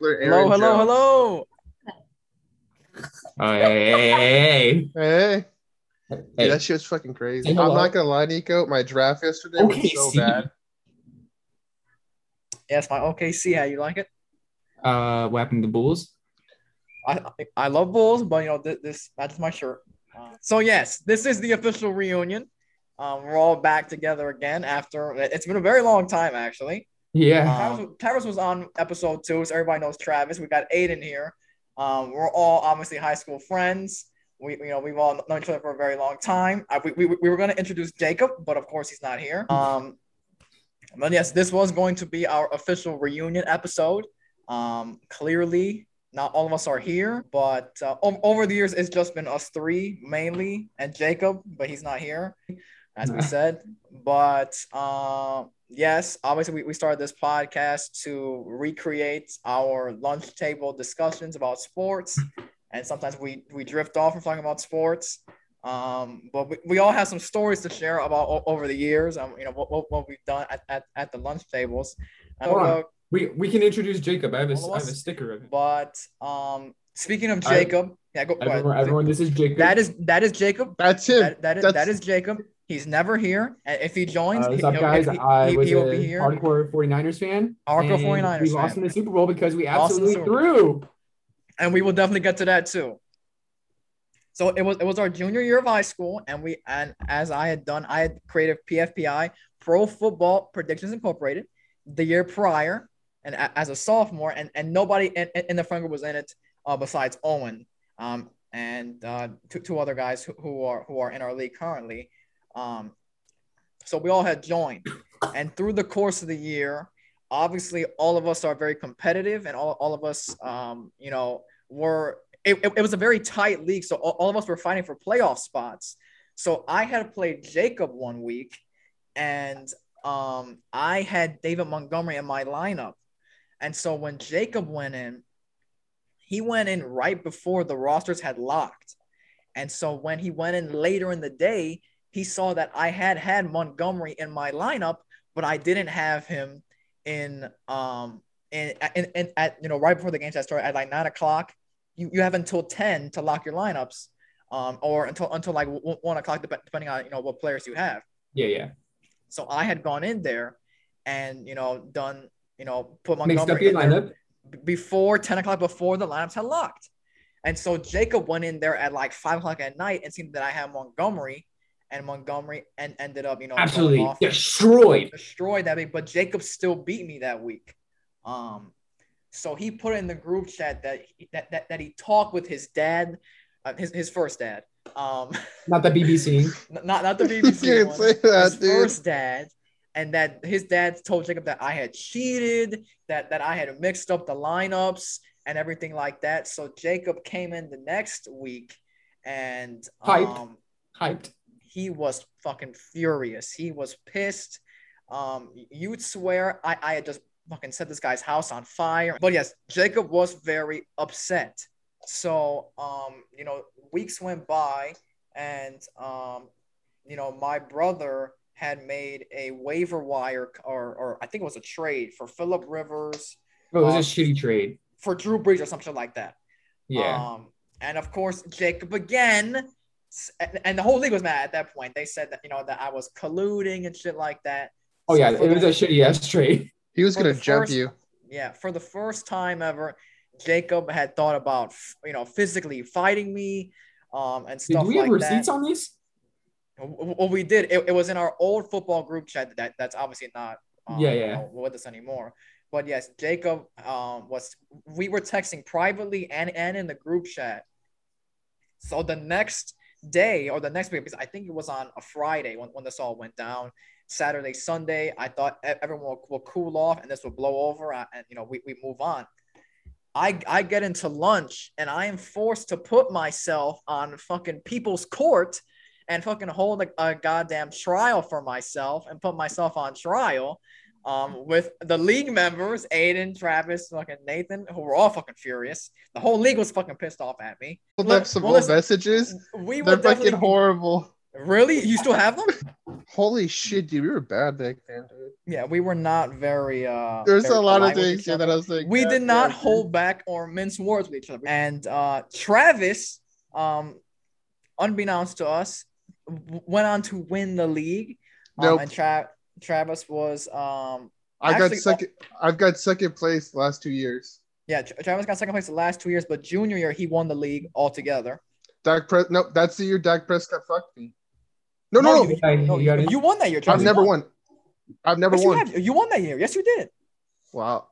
Hello, hello, hello. Oh, hey, hey, hey, Hey, hey. Dude, that shit was fucking crazy. Say I'm not gonna lie, Nico. My draft yesterday Okay, was so bad. Yes, my OKC. How you like it? Uh, what happened to the Bulls? I I love Bulls, but you know this, this that's my shirt. Uh, so yes, this is the official reunion. Um, we're all back together again after it's been a very long time actually. Yeah. Travis, Travis was on episode two, so everybody knows Travis. We got Aiden here. Um, we're all obviously high school friends. We, you know, we've all known each other for a very long time. I, we, we, we were going to introduce Jacob, but of course he's not here. Um, but yes, this was going to be our official reunion episode. Um, clearly, not all of us are here, but uh, o- over the years, it's just been us three mainly, and Jacob, but he's not here, as we said. But uh, yes, obviously, we, we started this podcast to recreate our lunch table discussions about sports, and sometimes we we drift off from talking about sports. Um, but we, we all have some stories to share about o- over the years. Um, you know what, what, what we've done at, at, at the lunch tables. And Hold on. we'll- We we can introduce Jacob. I have a, All I have a sticker of him. but um, speaking of I- Jacob, yeah, go, go ahead. Everyone, everyone, this is Jacob. That is that is Jacob. That's him. That, that is That's- that is Jacob. He's never here. If he joins, Uh, he, what's up, guys? he, I he- was he will be here. hardcore 49ers fan. Hardcore and 49ers We lost fan. in the Super Bowl because we Lost in the absolutely threw. and we will definitely get to that too. So it was it was our junior year of high school, and we and as I had done, I had created PFPI Pro Football Predictions Incorporated the year prior, and a- as a sophomore, and and nobody in, in the front group was in it uh, besides Owen, um, and uh, two, two other guys who, who are who are in our league currently. Um, so we all had joined, and through the course of the year, obviously all of us are very competitive, and all, all of us, um, you know, were it, it, was a very tight league. So all, all of us were fighting for playoff spots. So I had played Jacob one week, and um, I had David Montgomery in my lineup. And so when Jacob went in, he went in right before the rosters had locked. And so when he went in later in the day, he saw that I had had Montgomery in my lineup, but I didn't have him in um in, in, in at you know right before the game started at like nine o'clock. You, you have until ten to lock your lineups, um or until until like one o'clock depending on you know what players you have. Yeah, yeah. So I had gone in there and you know done you know put Montgomery in lineup. before 10 o'clock before the lineups had locked. And so Jacob went in there at like five o'clock at night and seen that I had Montgomery and Montgomery and ended up, you know, Absolutely off, destroyed. destroyed that week. But Jacob still beat me that week. Um, so he put in the group chat that that that, that he talked with his dad, uh, his his first dad. Um, Not the BBC. not not the You BBC can't one, say that, his dude. first dad, and that his dad told Jacob that I had cheated, that that I had mixed up the lineups and everything like that. So Jacob came in the next week, and Hyped. um, Hyped. He was fucking furious. He was pissed. Um, you would swear I, I had just fucking set this guy's house on fire. But yes, Jacob was very upset. So, um, you know, weeks went by, and um, you know, my brother had made a waiver wire, or or I think it was a trade for Philip Rivers, Oh, it was Um, a shitty trade. for Drew Brees or something like that. Yeah. Um, and of course, Jacob again, and and the whole league was mad at that point. They said that you know that I was colluding and shit like that. oh So yeah, it was the- a shitty ass trade. He was gonna the jump first- you. yeah. For the first time ever, Jacob had thought about you know physically fighting me, um, and stuff. Like that. Did stuff we have like receipts that. on these? Well, we did. It, it was in our old football group chat. That that's obviously not. Um, Yeah, you yeah. know, with us anymore. But yes, Jacob um, was. We were texting privately and and in the group chat. So the next day or the next week, because I think it was on a Friday when, when this all went down. Saturday, Sunday, I thought everyone will, will cool off and this will blow over uh, and you know we, we move on. I I get into lunch and I am forced to put myself on fucking people's court and fucking hold a, a goddamn trial for myself and put myself on trial um, with the league members, Aiden, Travis, fucking Nathan, who were all fucking furious. The whole league was fucking pissed off at me. Pulled up some Well, listen, messages. We They're were fucking horrible. Really? You still have them? Holy shit, dude, we were bad back then, dude. Yeah, we were not very. uh There's very a lot of things other. that I was like. we did not damn, dude. hold back or mince words with each other. And uh, Travis, um, unbeknownst to us, w- went on to win the league. Um, Nope. And Tra- Travis was, um, I got actually- second. I've got second place the last two years. yeah, Travis got second place the last two years, but junior year he won the league altogether. Dak Pres. No, that's the year Dak Prescott fucked me. No, no, no. you, Yeah, no, you you won that year. I've never You won. I've never Yes, you, won. have. you won that year. Yes, you did. Wow.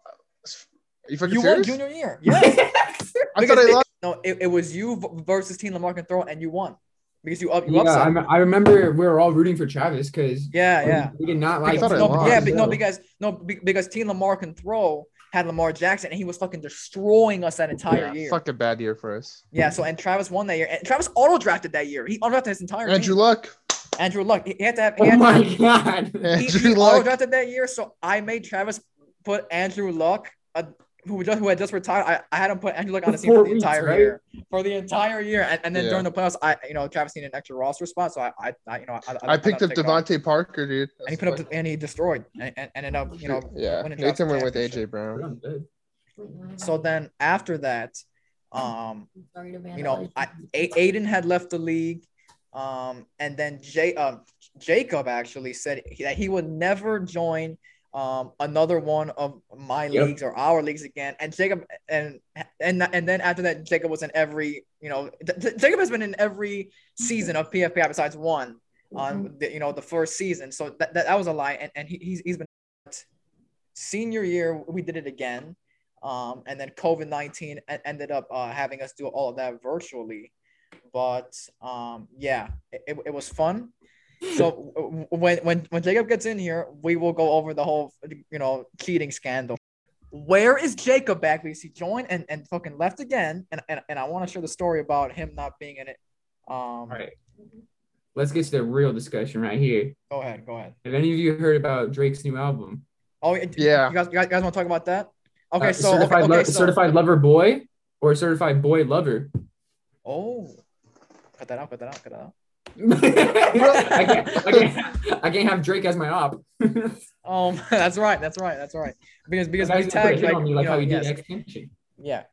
Are you fucking You won junior year. Yeah. I Because thought I it- lost. No, it, it was you versus Team Lamar can throw, and you won because you up you yeah, upset. I, I remember we were all rooting for Travis because yeah, yeah. we did not like. thought no, lost. yeah, but no, because no, because Team Lamar can throw had Lamar Jackson, and he was fucking destroying us that entire Yeah, year. fucking bad year for us. Yeah, so and Travis won that year, and Travis auto drafted that year. He auto drafted his entire Andrew team. Luck. Andrew Luck. He, he had to have. He Oh had my to, god! he, Andrew he auto Luck. drafted that year, so I made Travis put Andrew Luck, uh, who just who had just retired. I, I had him put Andrew Luck on the team for the entire right? year, for the entire year, and, and then Yeah. during the playoffs, I you know Travis needed an extra roster spot, so I I, I you know I, I picked up got to take off. DeVante Parker, dude. and he put up and he destroyed and, and, and ended up you know yeah. Nathan went with. AJ Brown. So then after that, um, Sorry to you know, vandalize I, Aiden had left the league, um, and then Jay, um, Jacob actually said he- that he would never join um another one of my Yep. leagues or our leagues again. And Jacob and and and then after that, Jacob was in every you know J- Jacob has been in every season of PFPI besides one on the, you know the first season. So that, that, that was a lie, and, and he, he's he's been senior year we did it again. Um, and then COVID 19 ended up uh, having us do all of that virtually. But um, yeah, it, it, it was fun. So when, when, when Jacob gets in here, we will go over the whole, you know, cheating scandal. Where is Jacob back? Because he joined and, and fucking left again. And, and, and I want to share the story about him not being in it. Um, All right, let's get to the real discussion right here. Go ahead. Go ahead. Have any of you heard about Drake's new album? Oh, Yeah. You guys, you guys, you guys want to talk about that? Okay. Uh, so, certified, okay, lo- okay, so- certified lover boy or certified boy lover? Oh, cut that out. Cut that out. Cut that out. I, can't, I, can't, I can't have Drake as my op. Um, that's right. That's right. That's right. Because because we gonna put a tagged like, you like know, yes, yeah,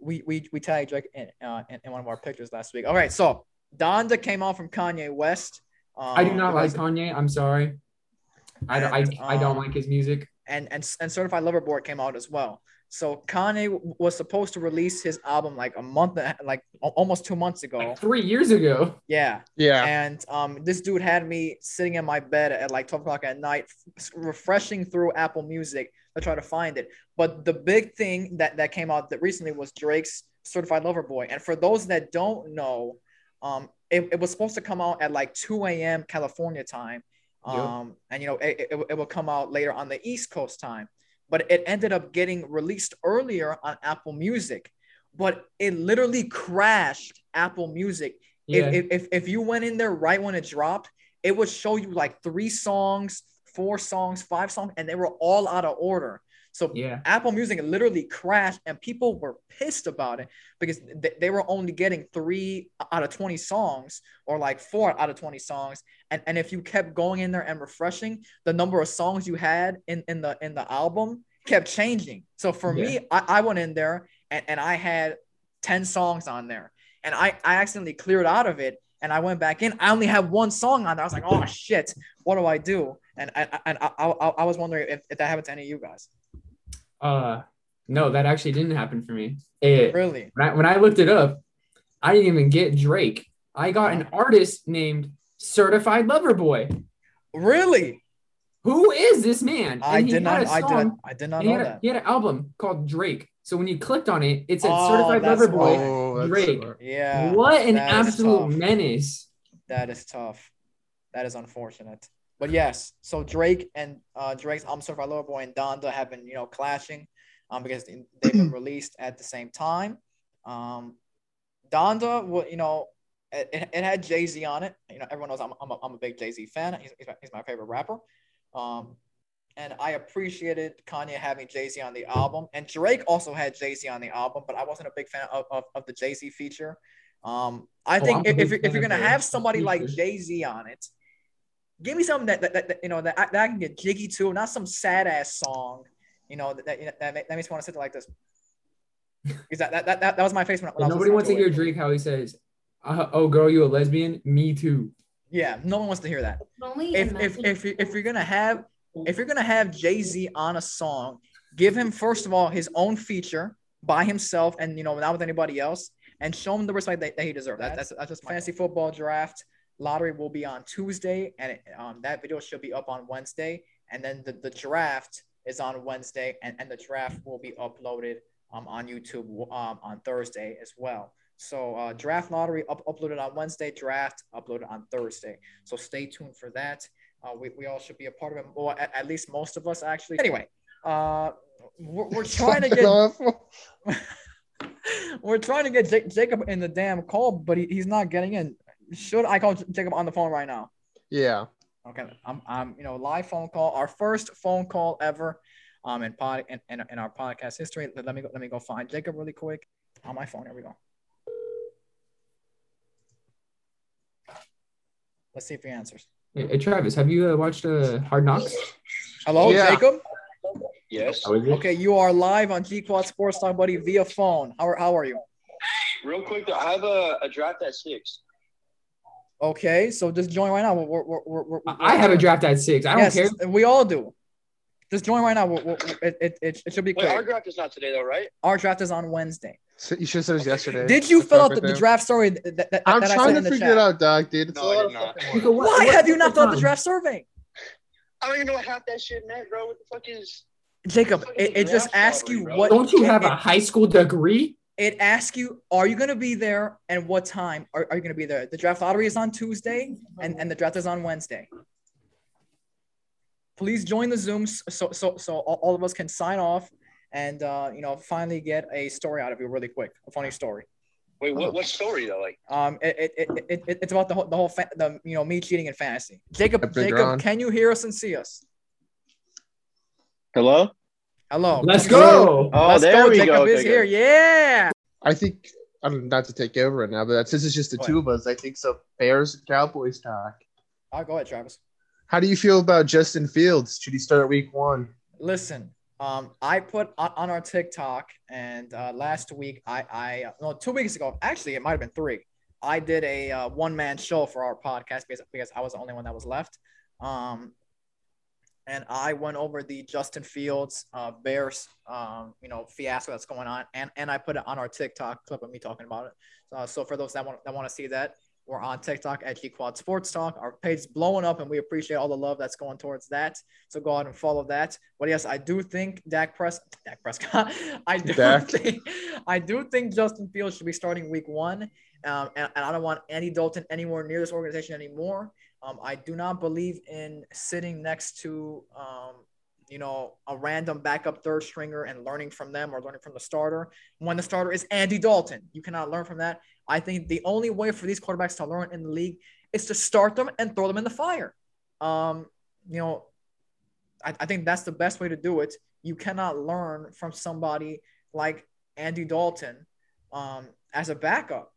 we we we tagged Drake in, uh, in in one of our pictures last week. All right, so Donda came out from Kanye West. Um, I do not like Kanye. I'm sorry. I don't, I, I don't um, like his music. and and and Certified Lover Boy came out as well. So Kanye was supposed to release his album like a month, like almost two months ago. Like three years ago. Yeah, Yeah. and um, this dude had me sitting in my bed at like 12 o'clock at night, f- refreshing through Apple Music to try to find it. But the big thing that, that came out that recently was Drake's Certified Lover Boy. And for those that don't know, um, it, it was supposed to come out at like 2 a.m. California time. Yep. Um, and you know, it, it, it will come out later on the East Coast time. But it ended up getting released earlier on Apple Music. But it literally crashed Apple Music Yeah. if, if if you went in there right when it dropped, it would show you like three songs, four songs, five songs, and they were all out of order. So yeah. Apple Music literally crashed, and people were pissed about it because th- they were only getting three out of 20 songs or like four out of 20 songs. And, and if you kept going in there and refreshing, the number of songs you had in, in the in the album kept changing. So for me, I, I went in there and, and I had 10 songs on there. And I, I accidentally cleared out of it and I went back in. I only have one song on there. I was like, oh shit, what do I do? And I, and I, I, I was wondering if, if that happened to any of you guys. Uh, no, that actually didn't happen for me. It, Really? when, I, when I looked it up, I didn't even get Drake. I got an artist named Certified Lover Boy. Really? Who is this man? I did not. had a I did. song- I did not he, know had a, that. he had an album called Drake. So when you clicked on it, it said Oh, Certified Lover Boy. Oh, Drake. smart. Yeah. what an absolute tough. menace. That is tough. That is unfortunate. But yes, so Drake and uh, Drake's I'm Certified Lover Boy and Donda have been, you know, clashing um, because they- they've been released at the same time. Um, Donda, you know, it, it, had Jay Z on it. You know, everyone knows I'm, I'm, a, I'm a big Jay Z fan. He's, he's, my, he's my favorite rapper. Um, and I appreciated Kanye having Jay Z on the album. And Drake also had Jay Z on the album, but I wasn't a big fan of, of, of the Jay Z feature. Um, I Oh, think if, if, you're, if you're gonna have the somebody like Jay Z on it, give me something that, that, that, that, you know that I, that I can get jiggy to, not some sad ass song. You know that that, that, that makes me want to sit there like this. Because that, that, that, that, that was my face when, when I was Nobody wants to it. hear Drake how he says, uh, "Oh, girl, you a lesbian? Me too." Yeah, no one wants to hear that. Only if if if you, if you're gonna have if you're gonna have Jay Z on a song, give him first of all his own feature by himself, and you know not with anybody else, and show him the respect that, that he deserves. That, that's that's just my fantasy football draft lottery will be on Tuesday, and it, um, that video should be up on Wednesday, and then the, the draft is on Wednesday, and, and the draft will be uploaded um, on YouTube um, on Thursday as well. So uh, draft lottery up, uploaded on Wednesday, draft uploaded on Thursday. So stay tuned for that. Uh, we, we all should be a part of it. Well, at, at least most of us actually. Anyway, uh, we're, we're trying to get we're trying to get Ja- Jacob in the damn call, but he, he's not getting in. Should I call Jacob on the phone right now? Yeah. Okay, I'm, I'm, you know, live phone call, our first phone call ever, um, in pod in, in, in our podcast history. Let, let me go, let me go find Jacob really quick on my phone. Here we go. Let's see if he answers. Hey, hey, Travis, have you uh, watched uh, Hard Knocks? Hello, Yeah. Jacob. Yes. How is it? Okay, you are live on G Quad Sports Talk, buddy, via phone. How are, how are you? Real quick, though, I have a, a draft at six. Okay, so just join right now. We're, we're, we're, we're, I I have a draft at six. I don't yes, care. we all do. Just join right now. We're, we're, it, it, it, it should be Wait, quick. our draft is not today, though, right? Our draft is on Wednesday. So you should have said it yesterday. Did you That's fill out the, the draft story that, that, that I'm I trying said to in the figure chat? it out, Doc, dude. It's No, a I lot did of not. fucking work. Nico, what- Why what- have you not what's filled out the draft survey? I don't even know what half that shit meant, bro. What the fuck is? Jacob, it, it just draft asks you bro. what. Don't you have it, a high school degree? It asks you, are you going to be there and what time are, are you going to be there? The draft lottery is on Tuesday and, and the draft is on Wednesday. Please join the Zoom so so so all, all of us can sign off and uh, you know finally get a story out of you really quick, a funny story. Wait, what? What story though? Like, Um, it, it, it, it, it- it's about the whole the whole fa- the you know me cheating in fantasy. Jacob, Jacob, drawn. can you hear us and see us? hello? Hello. Let's go. Oh, Let's there go. we Jacob go. is okay, here. Yeah. I think I'm not not to take over right now, but since it's just the Go two of us, I think so. Bears and Cowboys talk. I'll go ahead, Travis. How do you feel about Justin Fields? Should he start week one? Listen, um, I put on, on our TikTok, and uh, last week, I, I, uh, no, two weeks ago, actually, it might have been three. I did a uh, one man show for our podcast because, because I was the only one that was left. Um, and I went over the Justin Fields uh, Bears, um, you know, fiasco that's going on, and and I put it on our TikTok clip of me talking about it. Uh, so for those that want that want to see that, we're on TikTok at G Quad Sports Talk. Our page is blowing up, and we appreciate all the love that's going towards that. So go ahead and follow that. But yes, I do think Dak Press, Dak Prescott, I do Dak. think, I do think Justin Fields should be starting Week One, um, and, and I don't want Andy Dalton anywhere near this organization anymore. Um, I do not believe in sitting next to, um, you know, a random backup third stringer and learning from them or learning from the starter when the starter is Andy Dalton. You cannot learn from that. I think the only way for these quarterbacks to learn in the league is to start them and throw them in the fire. Um, you know, I, I think that's the best way to do it. You cannot learn from somebody like Andy Dalton um, as a backup.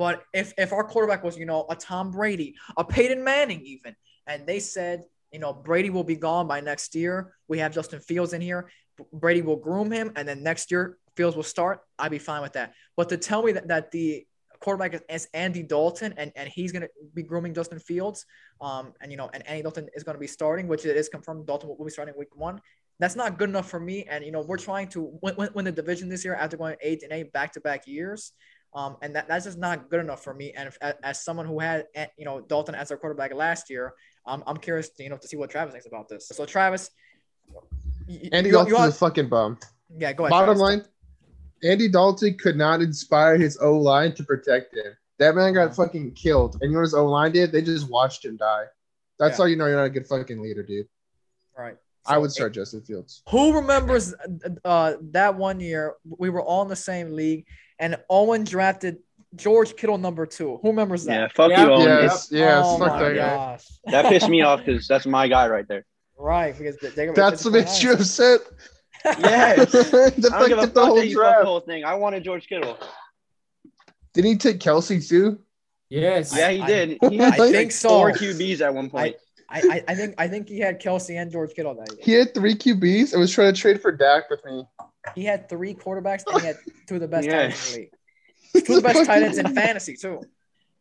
But if if our quarterback was, you know, a Tom Brady, a Peyton Manning, even, and they said, you know, Brady will be gone by next year, we have Justin Fields in here. Brady will groom him, and then next year Fields will start. I'd be fine with that. But to tell me that, that the quarterback is, Andy Dalton and, and he's going to be grooming Justin Fields, um, and you know, and Andy Dalton is going to be starting, which it is confirmed. Dalton will, will be starting week one. That's not good enough for me. And you know, we're trying to win, win, win the division this year after going eight and eight back to back years. Um, and that, that's just not good enough for me. And if, as, as someone who had eh, you know Dalton as their quarterback last year, um, I'm curious to, you know to see what Travis thinks about this. So Travis, Andy you- Dalton's a fucking bum. yeah, go ahead. Bottom Travis. line, Andy Dalton could not inspire his O line to protect him. That man got Uh-huh. fucking killed. And you know what his O line did? They just watched him die. That's Yeah. how you know you're not a good fucking leader, dude. right? I would start Justin Fields. Who remembers uh, that one year? We were all in the same league, and Owen drafted George Kittle number two. Who remembers that? Yeah, that? fuck Yeah, you, Owen. yeah. Yes, yes, oh fuck my that guy. That pissed me off because that's my guy right there. Right, because Jacob, That's what makes you upset. Yes. the I don't give a fuck fuck the whole that you the whole thing. I wanted George Kittle. Didn't he take Kelce too? Yes. Yeah, he I- did. He I had like think so. four QBs at one point. I, I, I think I think he had Kelce and George Kittle that year. He had three QBs and was trying to trade for Dak with me. He had three quarterbacks and he had two of the best Yeah. tight ends in the league. Two of the best tight ends in fantasy too.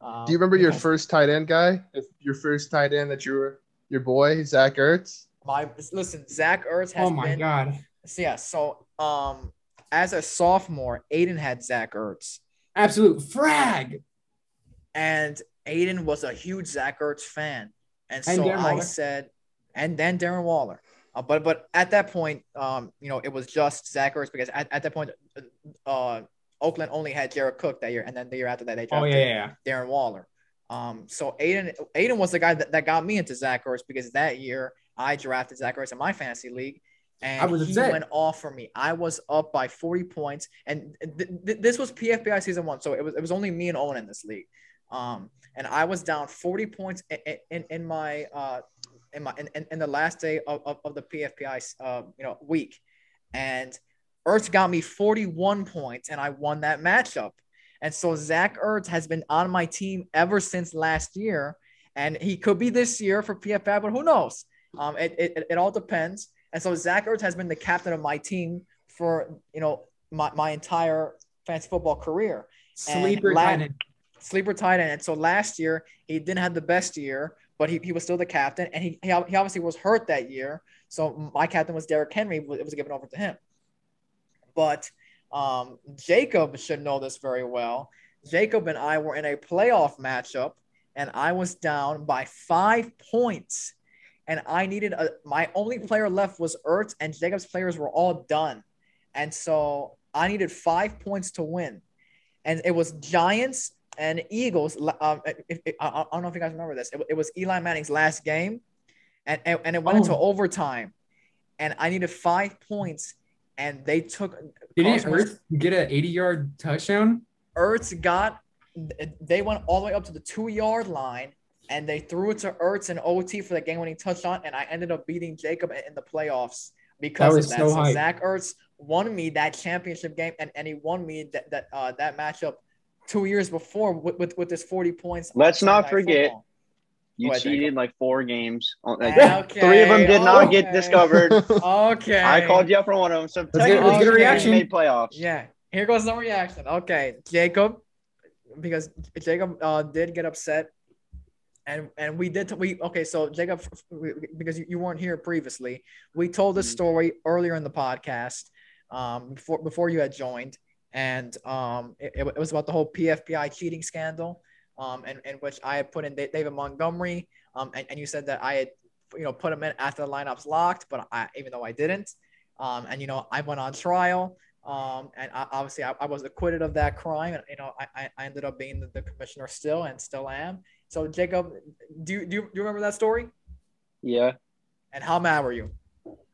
Um, Do you remember your first tight end guy? If Your first tight end that you were your boy Zach Ertz. My listen, Zach Ertz has Oh my been. god. So yeah, so um, as a sophomore, Aiden had Zach Ertz, Absolute frag. and Aiden was a huge Zach Ertz fan, and And so Darren I Waller. said, and then Darren Waller. Uh, but but at that point, um, you know, it was just Zach Ertz because at, at that point, uh, Oakland only had Jared Cook that year, and then the year after that they Oh drafted yeah, yeah, yeah. Darren Waller. Um, so Aiden Aiden was the guy that, that got me into Zach Ertz because that year I drafted Zach Ertz in my fantasy league, and I was he upset. went off for me. I was up by 40 points, and th- th- this was PFPI season one, so it was it was only me and Owen in this league. Um, and I was down 40 points in in, in my uh in my in, in- the last day of, of, of the PFPI uh you know week, and Ertz got me 41 points, and I won that matchup. And so Zach Ertz has been on my team ever since last year, and he could be this year for PFF, but who knows? Um, it, it, it all depends. And so Zach Ertz has been the captain of my team for you know my, my entire fantasy football career, Sleeper tight end. sleeper tight end. And so last year he didn't have the best year, but he, he was still the captain, and he, he obviously was hurt that year. So my captain was Derrick Henry. It was given over to him. But um, Jacob should know this very well. Jacob and I were in a playoff matchup, and I was down by five points. And I needed a, my only player left was Ertz, and Jacob's players were all done. And so I needed five points to win. And it was Giants and Eagles. Um, if, if- I, don't know if you guys remember this. It, it was Eli Manning's last game, and, and, and it went into Oh. overtime. And I needed five points, and they took. Didn't Ertz get an 80 yard touchdown? Ertz got they went all the way up to the two yard line and they threw it to Ertz in OT for the game winning touchdown. And I ended up beating Jacob in the playoffs because was of that. so So. Zach Ertz won me that championship game and, and he won me that that uh, that matchup two years before with, with, with his 40 points. Let's not forget, Football. You Go cheated Jacob. like four games. On- Okay, Three of them did not get discovered. Okay. I called you out for one of them. So Let's get- let's technically, get a reaction. made playoffs. Yeah, here goes the reaction. Okay, Jacob, because Jacob uh, did get upset, and and we did we okay. So Jacob, because you, you weren't here previously, we told this Mhm. story earlier in the podcast um, before before you had joined, and um, it, it was about the whole PFPI cheating scandal, um, in, in which I had put in David Montgomery, um, and, and you said that I had you know put him in after the lineups locked, but I even though I didn't, um, and you know I went on trial. Um, and I, obviously I, I was acquitted of that crime, and you know I, I- I ended up being the, the commissioner still, and still am. So Jacob, do you, do you, do you remember that story? Yeah, And how mad were you?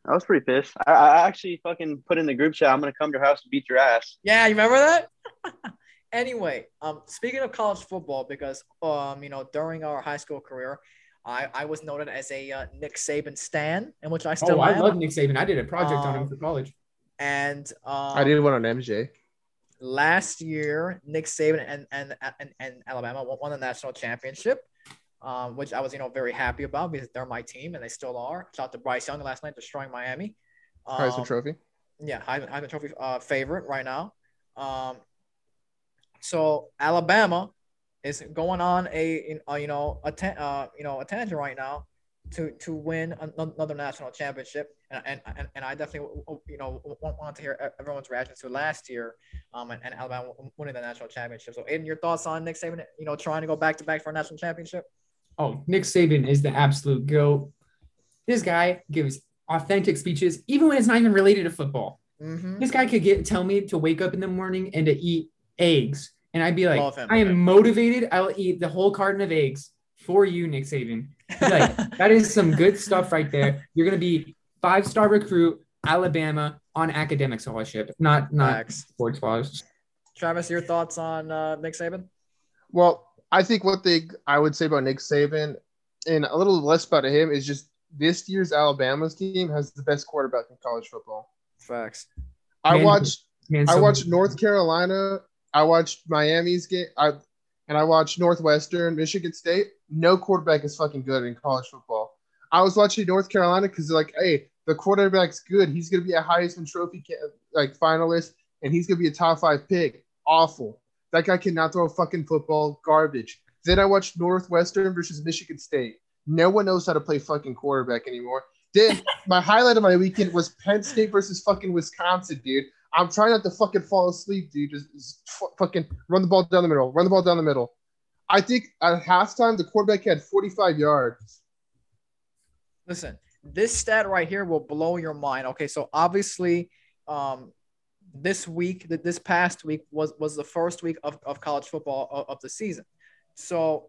I was pretty pissed. I, I actually fucking put in the group chat. I'm gonna come to your house and beat your ass. Yeah, you remember that? anyway, um, speaking of college football, because um, you know, during our high school career, I, I was noted as a uh, Nick Saban stan, in which I still Oh, I love Nick Saban. I did a project on him Um, for college. and um, I did one on MJ. last year, Nick Saban and and and, and Alabama won, won the national championship, um, which I was you know very happy about because they're my team and they still are. Shout out to Bryce Young last night destroying Miami. Um, Heisman Trophy. yeah, Heisman, Heisman Trophy uh, favorite right now. Um, so Alabama is going on a, a you know a ta- uh, you know a tangent right now to to win another national championship, and and, and, I definitely you know want, want to hear everyone's reaction to last year, um, and, and Alabama winning the national championship. So, Aiden, your thoughts on Nick Saban, you know, trying to go back to back for a national championship? Oh, Nick Saban is the absolute goat. This guy gives authentic speeches, even when it's not even related to football. Mm-hmm. This guy could get tell me to wake up in the morning and to eat eggs, and I'd be like, I am motivated. I will eat the whole carton of eggs for you, Nick Saban. Like that is some good stuff right there. You're gonna be five star recruit, Alabama on academic scholarship, not not Facts. sports scholars. Travis, your thoughts on uh, Nick Saban? Well, I think what they I would say about Nick Saban and a little less about him is just this year's Alabama's team has the best quarterback in college football. Facts. I Man, watched Man, I watched North Carolina. I watched Miami's game. I and I watched Northwestern, Michigan State. No quarterback is fucking good in college football. I was watching North Carolina because like, hey, the quarterback's good. He's gonna be a Heisman Trophy like finalist, and he's gonna be a top five pick. Awful. That guy cannot throw a fucking football. Garbage. Then I watched Northwestern versus Michigan State. No one knows how to play fucking quarterback anymore. Then my highlight of my weekend was Penn State versus fucking Wisconsin, dude. I'm trying not to fucking fall asleep, dude. Just, just fu- fucking run the ball down the middle. Run the ball down the middle. I think at halftime the quarterback had 45 yards. Listen, this stat right here will blow your mind. Okay, so obviously, um, this week, th- this past week was was the first week of, of college football of, of the season. So,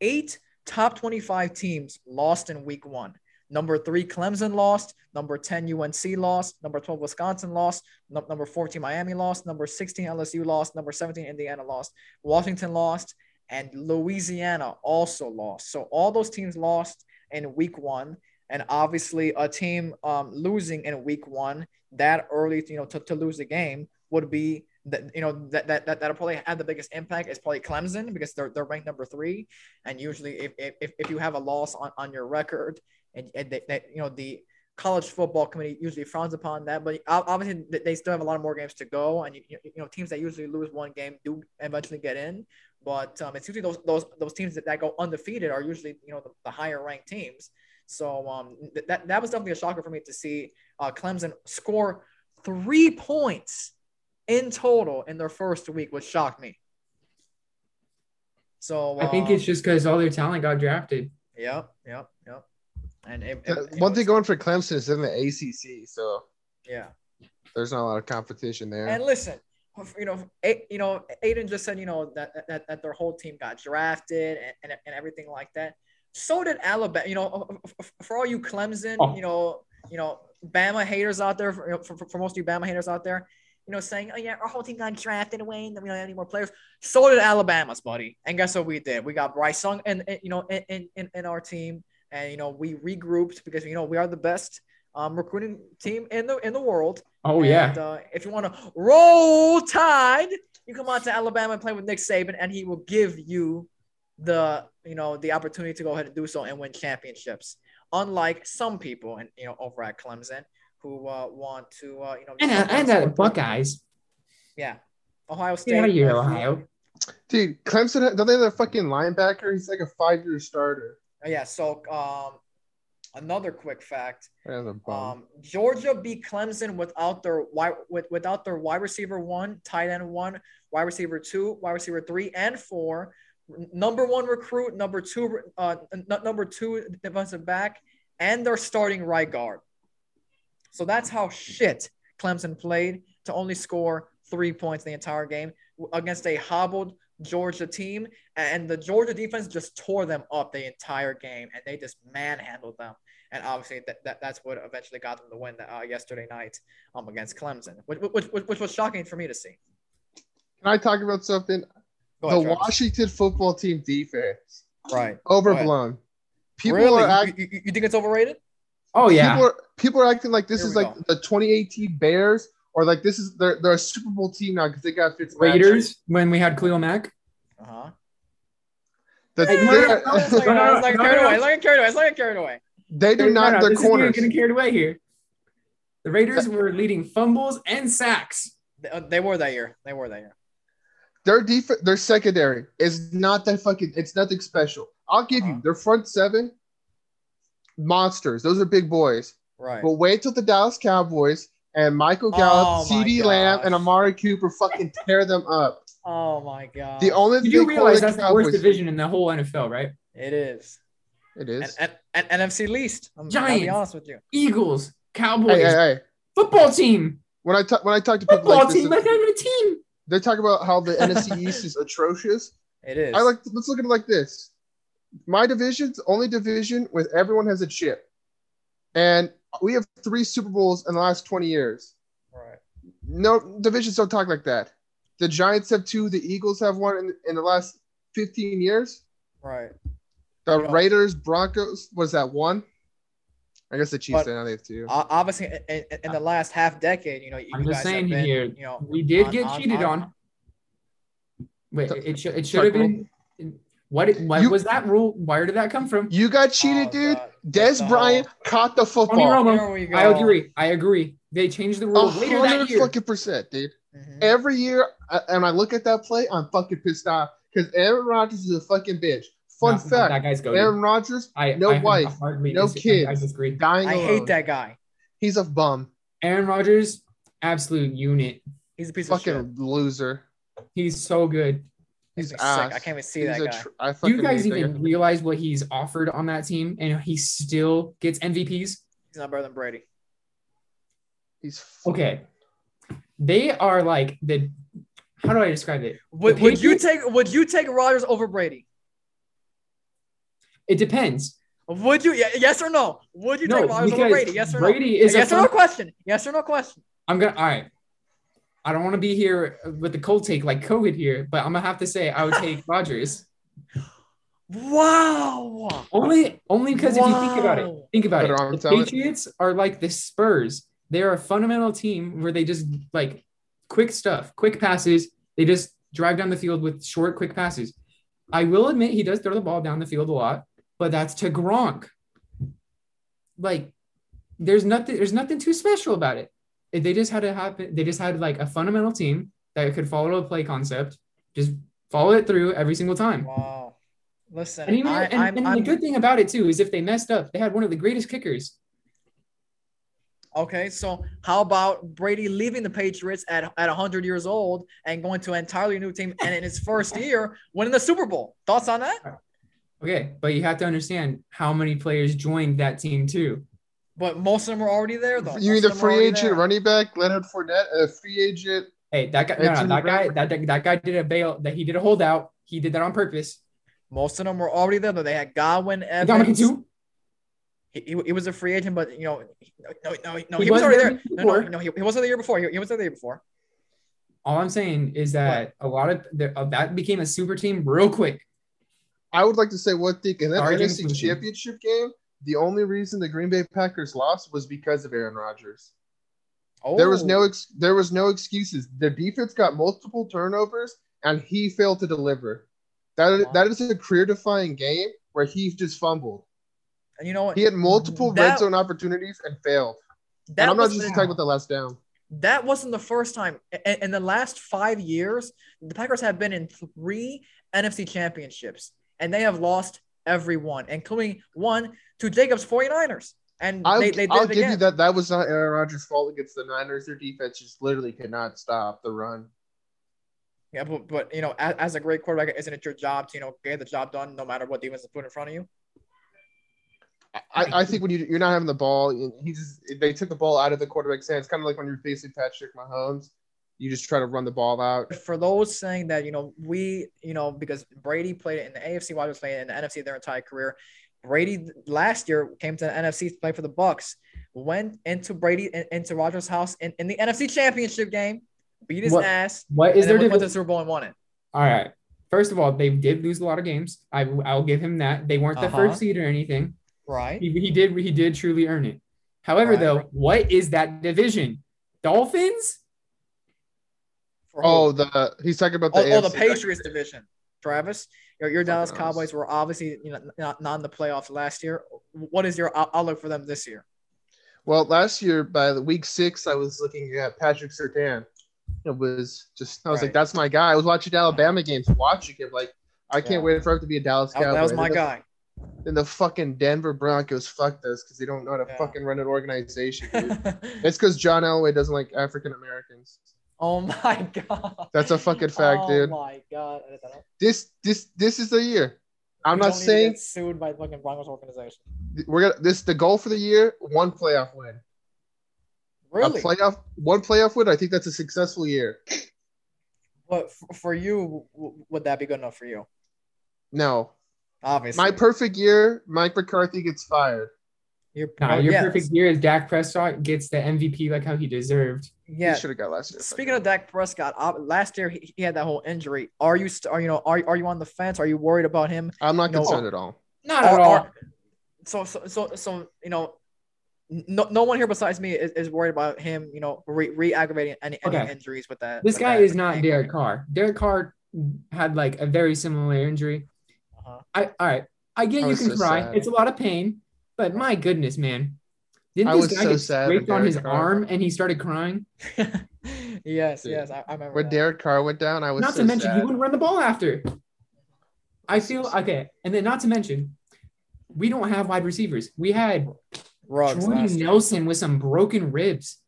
eight top 25 teams lost in week one. Number three, Clemson lost. Number 10, UNC lost. Number 12, Wisconsin lost. Num- number 14, Miami lost. Number 16, LSU lost. Number 17, Indiana lost. Washington lost. And Louisiana also lost. So all those teams lost in week one. And obviously, a team um, losing in week one that early, you know, to, to lose the game would be that you know that that that that'll probably have the biggest impact is probably Clemson because they're they're ranked number three, and usually if if, if you have a loss on, on your record and, and they, you know the college football committee usually frowns upon that, but obviously they still have a lot of more games to go, and you, you know teams that usually lose one game do eventually get in, but um, it's usually those those those teams that, that go undefeated are usually you know the, the higher ranked teams. So um, th- that that was definitely a shocker for me to see uh, Clemson score three points in total in their first week, which shocked me. So I think um, it's just because all their talent got drafted. Yep, yep, yep. And it, it- it One thing going for Clemson is in the ACC, so yeah. there's not a lot of competition there. And listen, you know, A- you know, Aiden just said, you know, that that, that their whole team got drafted and, and, and everything like that. So did Alabama. You know, for all you Clemson, Oh. you know, you know, Bama haters out there, for, for, for most of you Bama haters out there, you know, saying, oh yeah, our whole team got drafted away, and we don't have any more players. So did Alabama's, buddy. And guess what we did? We got Bryce Young, and, and you know, in, in in our team, and you know, we regrouped because you know we are the best um, recruiting team in the in the world. Oh And, yeah. uh, if you want to roll tide, you come out to Alabama and play with Nick Saban, and he will give you the you know the opportunity to go ahead and do so and win championships. Unlike some people, and you know over at Clemson, who uh, want to uh, you know And uh, and uh, Buckeyes. yeah, Ohio State. Get out of here, uh, Ohio. Dude, Clemson, don't they have a fucking linebacker? He's like a five year starter. Yeah. So um, another quick fact: That's. Um, Georgia beat Clemson without their wide with, without their wide receiver one, tight end one, wide receiver two, wide receiver three, and four. Number one recruit, number two, uh, n- number two defensive back, and their starting right guard. So that's how shit Clemson played to only score three points the entire game against a hobbled Georgia team. And the Georgia defense just tore them up the entire game, and they just manhandled them and obviously that, that that's what eventually got them the win uh, yesterday night um against Clemson, which, which, which, which was shocking for me to see. Can I talk about something? Go the ahead, Travis. Washington football team defense right? overblown. People really? are act- you, you, you think it's overrated? Oh yeah. people are people are acting like this Here is like go. the 2018 Bears or like this is they're they're a Super Bowl team now because they got Fitzpatrick. Raiders when we had Khalil Mack. Uh huh. The- Hey, they, no, no, are- no, Let's not no, no, let's not get no, carried away. no. Let's carried away. Let's not carried away. they do not. no, their this is corners. getting carried away here. The Raiders were leading fumbles and sacks. They, uh, they were that year. They were that year. Their defense, their secondary is not that fucking. It's nothing special. I'll give Uh-huh. you their front seven monsters. Those are big boys. Right. But wait till the Dallas Cowboys and Michael Gallup, Oh CeeDee Lamb, and Amari Cooper fucking tear them up. oh my god. The only You do realize for that's the worst division in the whole NFL, right? It is. It is. And, and, and NFC least. I'm gonna be honest with you. Eagles, Cowboys, Hey, hey, hey. football team, When I talk when I talk to people football like this, team. That's not even a team. They talk about how the NFC East is atrocious. It is. I like let's look at it like this. My division's only division with everyone has a chip. And we have three Super Bowls in the last 20 years. Right. No divisions don't talk like that. The Giants have two, the Eagles have one in, in the last 15 years. Right. The Raiders, Broncos, was that one? I guess the Chiefs But- now they have two. Obviously, in, in, in the last half decade, you know, you I'm guys just saying have been, here, you know, We did on- get on- cheated on- on. Wait, Th- it should it should have been. What what You- was that rule? Where did that come from? You got cheated, Oh, dude. God. Dez Bryant whole- caught the Tony football. Romo. I agree. I agree. They changed the rule later that hundred year. fucking percent, dude. Mhm. Every year, I- and I look at that play, I'm fucking pissed off because Aaron Rodgers is a fucking bitch. Fun No, fact: that guy's goated. Aaron Rodgers, I, no I wife, no dis- I- I kids. disagree. dying I alone. hate that guy. He's a bum, Aaron Rodgers, absolute unit. He's a piece of shit. fucking loser. He's so good. He's Makes sick. I can't even see He's that guy. tr- I Do you guys hate that even guy. realize what he's offered on that team, and he still gets MVPs? He's not better than Brady. He's f- Okay, they are like the. How do I describe it? Would, would you take Would you take Rodgers over Brady? It depends. Would you? Yeah, yes or no? Would you No, take Rodgers over Brady? Yes or no? Brady is a yes or fun- no question? Yes or no question? I'm gonna. All right. I don't want to be here with the cold take like COVID here, but I'm gonna have to say I would take Rodgers Wow. only only because if you think about it, think about Better it. The talent. Patriots are like the Spurs. They're a fundamental team where they just like quick stuff, quick passes. They just drive down the field with short, quick passes. I will admit he does throw the ball down the field a lot, but that's to Gronk. Like, there's nothing. There's nothing too special about it. They just had to happen. They just had like a fundamental team that could follow a play concept, just follow it through every single time. Wow. Listen, And, even, I, and, I'm, and I'm the good thing about it too is if they messed up, they had one of the greatest kickers. okay. So how about Brady leaving the Patriots at at 100 years old and going to an entirely new team and in his first year winning the Super Bowl? Thoughts on that? Okay, but you have to understand how many players joined that team too. But most of them were already there, though. You mean Most the of them were free agent there. running back Leonard Fournette, a free agent? Hey, that guy, no, no, that guy, that, that that guy did a bail. That he did a holdout. He did that on purpose. Most of them were already there, though. They had Godwin, Dominican Evans. too. He, he, he was a free agent, but you know, he- no, no, no, He he, was was already there there. No, no, no, he, he wasn't the year before. He, he was there the year before. All I'm saying is that a lot of the, uh, that became a super team real quick. I would like to say one thing in that NFC Championship game. The only reason the Green Bay Packers lost was because of Aaron Rodgers. Oh, There was no oh. ex- there was no excuses. The defense got multiple turnovers and he failed to deliver. That is, Wow. that is a career defining game where he just fumbled. And you know what? He had multiple That- red zone opportunities and failed. That and I'm not just talking about the last down. that wasn't the first time. In, in the last five years, the Packers have been in three NFC championships, and they have lost everyone, including one to Jacobs 49ers. And I'll, they, they did I'll it give again. you that. That was not Aaron Rodgers' fault against the Niners. Their defense just literally could not stop the run. Yeah, but, but you know, as, as a great quarterback, isn't it your job to you know get the job done no matter what defense is put in front of you? I, I think when you, you're not having the ball, he just they took the ball out of the quarterback's hands. Kind of like when you're facing Patrick Mahomes, you just try to run the ball out. For those saying that you know we you know because Brady played in the AFC, Rodgers played in the NFC their entire career. Brady last year came to the NFC to play for the Bucs. Went into Brady into Rodgers' house in, in the NFC Championship game, beat his What- ass, What is and is then there? went, went to divi- the Super Bowl and won it. All right. First of all, they did lose a lot of games. I I'll give him that. They weren't the Uh-huh. first seed or anything. Right. He, he did he did truly earn it. However, Right. though, what is that division? Dolphins? For? Oh, the he's talking about the oh, oh, the Patriots division. Travis, your, your Dallas Cowboys were obviously you know not, not in the playoffs last year. What is your outlook for them this year? Well, last year by the week six, I was looking at Patrick Surtain. It was just I was Right. like, that's my guy. I was watching Alabama games, watching him like I can't Yeah. wait for him to be a Dallas Cowboy. that was my then guy. The, then the fucking Denver Broncos fucked us because they don't know how to Yeah. fucking run an organization. It's because John Elway doesn't like African Americans. Oh my god. That's a fucking fact, oh dude. Oh my god. This this this is the year. I'm you not don't need to saying sued by fucking Broncos organization. we're gonna this the goal for the year. One playoff win. Really? A playoff one playoff win. I think that's a successful year. but for you, would that be good enough for you? No, Obviously. my perfect year. Mike McCarthy gets fired. Your, Nah, oh, your yes. perfect year is Dak Prescott gets the MVP like how he deserved. Yeah. He should have got last year. Speaking of Dak Prescott, uh, last year he, he had that whole injury. Are you, st- are you know, are, are you on the fence? Are you worried about him? I'm not No. concerned at all. Not at all. are- so, so, so, so, you know, no, no one here besides me is, is worried about him, you know, re, re-aggravating any, any Okay. injuries with that. This with guy that is not ankle. Derek Carr. Derek Carr had like a very similar injury. Uh-huh. I all right. I get I you can so cry. sad. It's a lot of pain, but my goodness, man. Didn't I this was guy so get sad scraped when on his Carr- arm and he started crying? yes, Dude. yes, I, I remember. When that. Derek Carr went down, I was Not so to mention he wouldn't run the ball after. I feel okay, and then not to mention, we don't have wide receivers. We had Ruggs Jordy last year. Nelson with some broken ribs.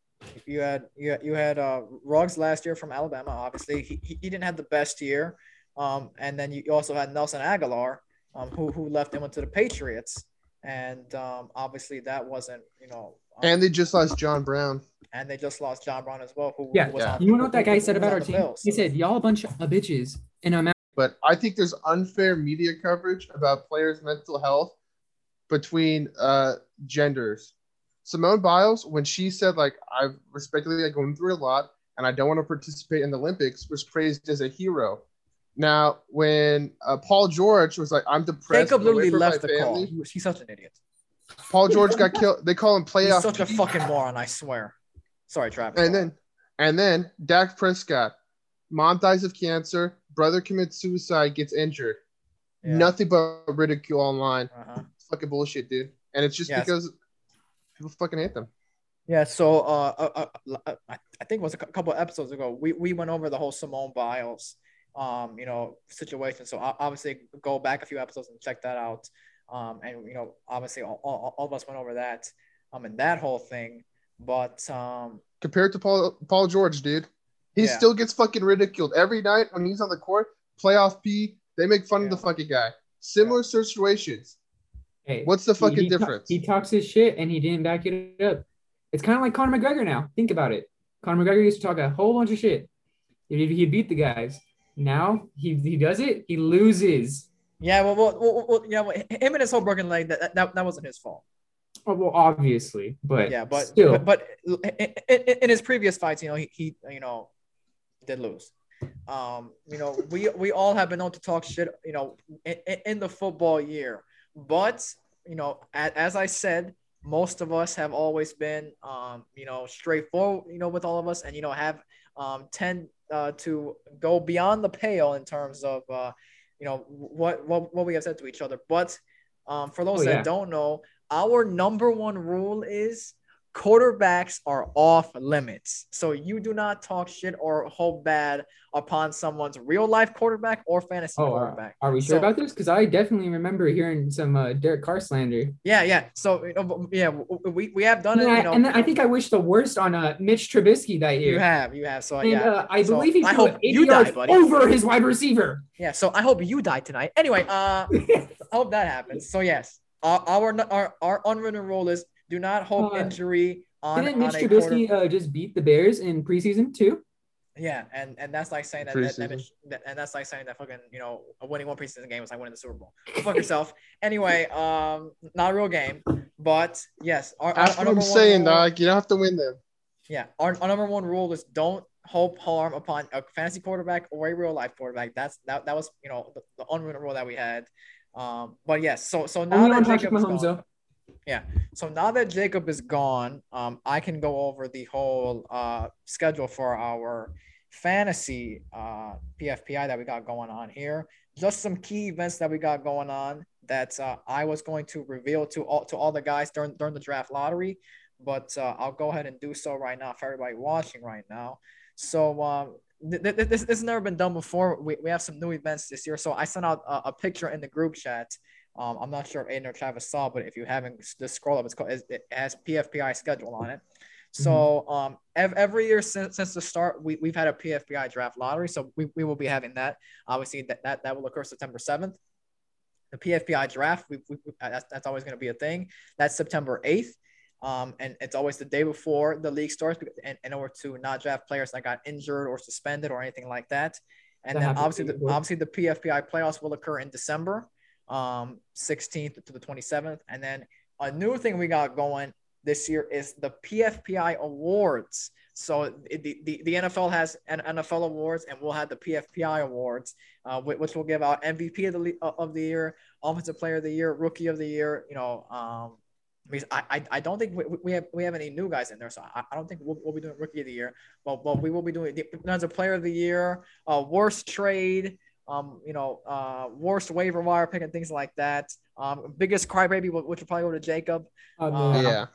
You had you had, you had uh, Ruggs last year from Alabama. Obviously, he, he, he didn't have the best year. Um, and then you also had Nelson Agholor, um, who who left and went to the Patriots. And um, obviously that wasn't you know. um, And they just lost John Brown. and they just lost John Brown as well. Who Yeah, who was yeah. on- You know what that guy said about our the team? Bills. He said, "Y'all a bunch of bitches," and I'm out. But I think there's unfair media coverage about players' mental health between uh, genders. Simone Biles, when she said like I've respectively like, going through a lot and I don't want to participate in the Olympics, was praised as a hero. Now, when uh, Paul George was like, "I'm depressed," Jacob literally left the call. family," He was- He's such an idiot. Paul George got killed. They call him playoff. He's such a fucking moron. I swear. Sorry, Travis. And then, and then Dak Prescott, mom dies of cancer, brother commits suicide, gets injured. Yeah. Nothing but ridicule online. Uh-huh. Fucking bullshit, dude. And it's just Yes. because people fucking hate them. Yeah, so uh, uh, uh, I think it was a couple episodes ago. We we went over the whole Simone Biles, um, you know, situation. So obviously, go back a few episodes and check that out. Um, and you know, obviously, all, all, all of us went over that, um, and that whole thing. But um, Compared to Paul Paul George, dude, he Yeah. still gets fucking ridiculed every night when he's on the court. Playoff P, they make fun of the fucking guy. Similar situations. Hey, What's the fucking he ta- difference? he talks his shit and he didn't back it up. It's kind of like Conor McGregor now. Think about it. Conor McGregor used to talk a whole bunch of shit. He he beat the guys. Now he he does it. He loses. yeah, well, well, well, well yeah, well, him and his whole broken leg that that, that wasn't his fault. Oh, well, obviously, but yeah, but still, but, but in, in, his previous fights, you know, he, he you know did lose. Um, you know, we we all have been known to talk shit, you know, in, in the football year, but you know, as, as I said, most of us have always been, um, you know, straightforward, you know, with all of us, and you know, have um tend uh, to go beyond the pale in terms of, uh, you know, what what what we have said to each other. But um, for those Oh, that yeah. don't know, our number one rule is quarterbacks are off limits. So you do not talk shit or hope bad upon someone's real life quarterback or fantasy oh, are, quarterback. are we sure So- about this? Because I definitely remember hearing some uh, Derek Carr slander. Yeah, yeah. So you know, yeah, we, we have done it. And, I, You know, and I think I wish the worst on uh, Mitch Trubisky that year. you have, you have. So And yeah, uh, I So, believe he I hope 80 you die, buddy. over his wide receiver. yeah. So I hope you die tonight. Anyway, uh, I hope that happens. So yes, our our our, our unwritten rule is do not hope Uh, injury on, Didn't on Mitch a quarter. Trubisky uh, just beat the Bears in preseason too? Yeah, and and that's like saying that, that, that, Preseason. Mitch- that- and that's like saying that fucking you know winning one preseason game is like winning the Super Bowl. Fuck yourself. Anyway, um, not a real game, but yes, our, our, That's our what I'm saying, rule- dog. You don't have to win them. Yeah, our, our number one rule is don't hope harm upon a fantasy quarterback or a real life quarterback. That's that that was you know the, the unwritten rule that we had. Um, but yes, so so now Only that on Patrick Mahomes gone, though. So now that Jacob is gone, um, I can go over the whole uh, schedule for our fantasy uh, PFPI that we got going on here. Just some key events that we got going on that uh, I was going to reveal to all to all the guys during during the draft lottery, but uh, I'll go ahead and do so right now for everybody watching right now. So um, th- th- this, this has never been done before. We, we have some new events this year. So I sent out a, a picture in the group chat. Um, I'm not sure if Aiden or Travis saw, but if you haven't, just scroll up. It's called it has PFPI schedule on it. So um, ev- every year since, since the start, we, we've had a PFPI draft lottery. So we, we will be having that. Obviously, that, that, that will occur September 7th. The PFPI draft, we, we, that's, that's always going to be a thing. That's September 8th. Um, and it's always the day before the league starts in, in order to not draft players that got injured or suspended or anything like that. And That then obviously, the, obviously the PFPI playoffs will occur in December, um, 16th to the 27th. And then a new thing we got going this year is the PFPI awards. So the, the, the NFL has an NFL awards, and we'll have the PFPI awards, uh, which will give out MVP of the of the year, offensive player of the year, rookie of the year, you know, um, I, I, I don't think we, we have we have any new guys in there, so I, I don't think we'll, we'll be doing rookie of the year. But but we will be doing as a player of the year, uh, worst trade, um, you know, uh, worst waiver wire pick and things like that. Um, biggest crybaby, which will probably go to Jacob. Oh, Um, yeah.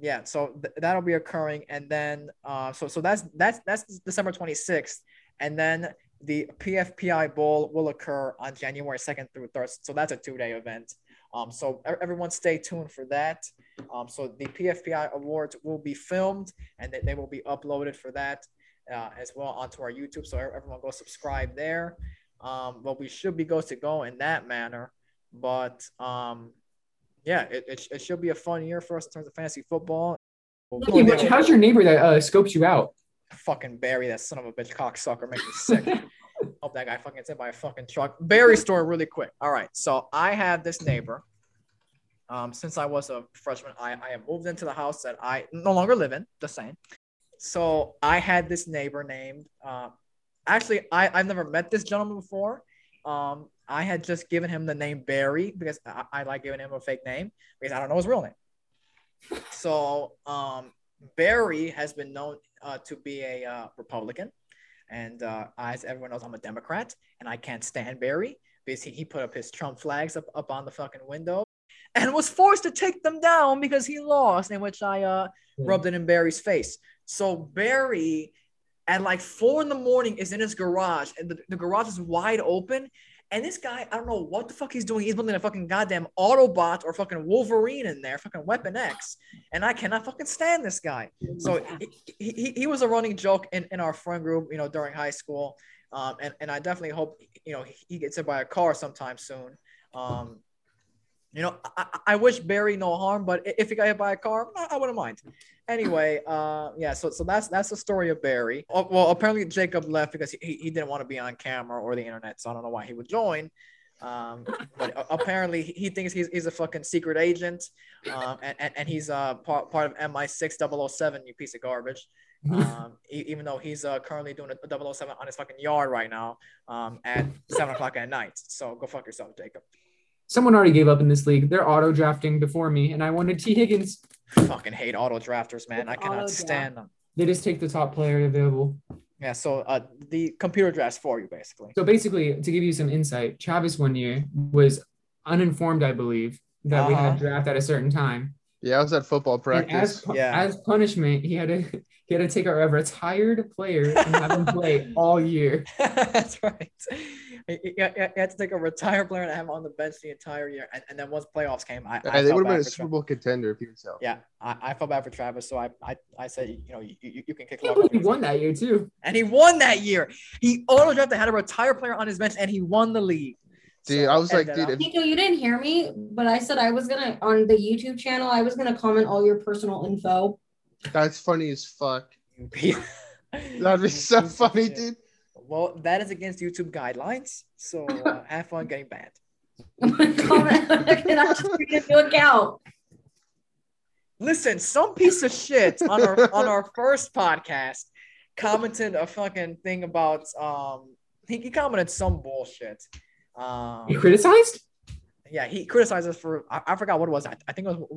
Yeah, so th- that'll be occurring, and then uh, so so that's that's that's December twenty sixth, and then the PFPI Bowl will occur on January second through third. So that's a two day event. Um, so everyone stay tuned for that. Um, so the PFPI awards will be filmed and they, they will be uploaded for that uh, as well onto our YouTube. So everyone go subscribe there. Um, but we should be good to go in that manner. But um, yeah, it, it, it should be a fun year for us in terms of fantasy football. Hey, how's your neighbor that uh, scopes you out? fucking Barry, that son of a bitch cocksucker, make me sick. Hope that guy fucking gets hit by a fucking truck. Barry story really quick. All right, so I have this neighbor. Um, since I was a freshman, I, I have moved into the house that I no longer live in. The same. So I had this neighbor named. Uh, actually, I I've never met this gentleman before. Um, I had just given him the name Barry because I, I like giving him a fake name because I don't know his real name. So um, Barry has been known uh, to be a uh, Republican, and uh, as everyone knows, I'm a Democrat, and I can't stand Barry because he, he put up his Trump flags up, up on the fucking window, and was forced to take them down because he lost, in which I uh, rubbed it in Barry's face. So Barry, at like four in the morning, is in his garage, and the, the garage is wide open. And this guy, I don't know what the fuck he's doing. He's building a fucking goddamn Autobot or fucking Wolverine in there, fucking Weapon X. And I cannot fucking stand this guy. So he, he, he was a running joke in, in our friend group, you know, during high school. Um, and, and I definitely hope, you know, he gets hit by a car sometime soon. Um, you know, I, I wish Barry no harm, but if he got hit by a car, I, I wouldn't mind. Anyway, uh, yeah, so so that's that's the story of Barry. Oh, well, apparently Jacob left because he, he didn't want to be on camera or the internet, so I don't know why he would join. Um, but apparently he thinks he's, he's a fucking secret agent, um, and, and, and he's uh part, part of MI6 007, you piece of garbage. Um, e- even though he's uh, currently doing a 007 on his fucking yard right now um, at seven o'clock at night. So go fuck yourself, Jacob. Someone already gave up in this league. They're auto drafting before me, and I wanted Tee Higgins. Fucking hate auto drafters, man. I cannot Auto-draft. stand them. They just take the top player available. Yeah, so uh, the computer drafts for you, basically. So basically, to give you some insight, Travis one year was uninformed, I believe, that we had Uh-huh. a draft at a certain time. Yeah, I was at football practice. as Yeah. as punishment, he had to he had to take a retired player and have him play all year. That's right. You, you- you had to take a retired player and have him on the bench the entire year. And, and then once playoffs came, I, I they would have been a Super Tra- Bowl contender if he was healthy. Yeah, I, I felt bad for Travis. So I, I, I said, you know, you, you, you can kick I can't he won that year too. And he won that year. He auto drafted, had a retired player on his bench, and he won the league. Dude, So I was like, dude, that if- Nico, you didn't hear me, but I said I was gonna on the YouTube channel. I was gonna comment all your personal info. That's funny as fuck. out. That'd be so funny, dude. Well, that is against YouTube guidelines. So uh, have fun getting banned. Comment and I just into account. Listen, some piece of shit on our on our first podcast commented a fucking thing about um he, he commented some bullshit. Um He criticized? yeah, he criticized us for I, I forgot what it was. I, I think it was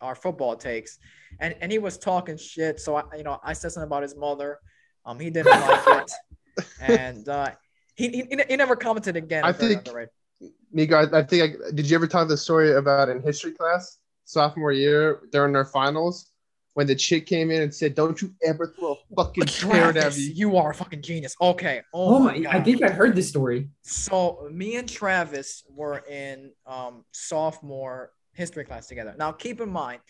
our football takes, and and he was talking shit. So I you know I said something about his mother. Um, he didn't like it, and uh, he, he he never commented again. I think- underrated. Nico, I, I think I did you ever tell the story about in history class sophomore year during our finals when the chick came in and said, "Don't you ever throw a fucking parrot at Travis, me." you are a fucking genius. Okay. Oh, Oh, my my! god. I think I heard this story. So me and Travis were in um, sophomore history class together. Now keep in mind,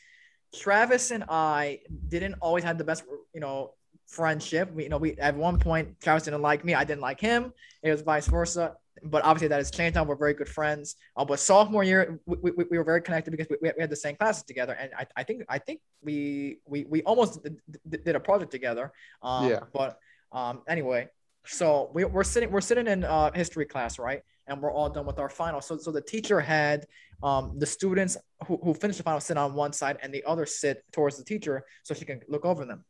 Travis and I didn't always have the best, you know, friendship. We, you know, we at one point Travis didn't like me, I didn't like him. It was vice versa. But obviously that has changed now. We're very good friends. Uh, but sophomore year, we, we, we were very connected because we, we had the same classes together, and I, I think I think we we we almost did, did a project together. Um, Yeah. But um, anyway, so we, we're sitting we're sitting in uh, history class, right? And we're all done with our final. So so the teacher had um, the students who, who finished the final sit on one side and the other sit towards the teacher so she can look over them.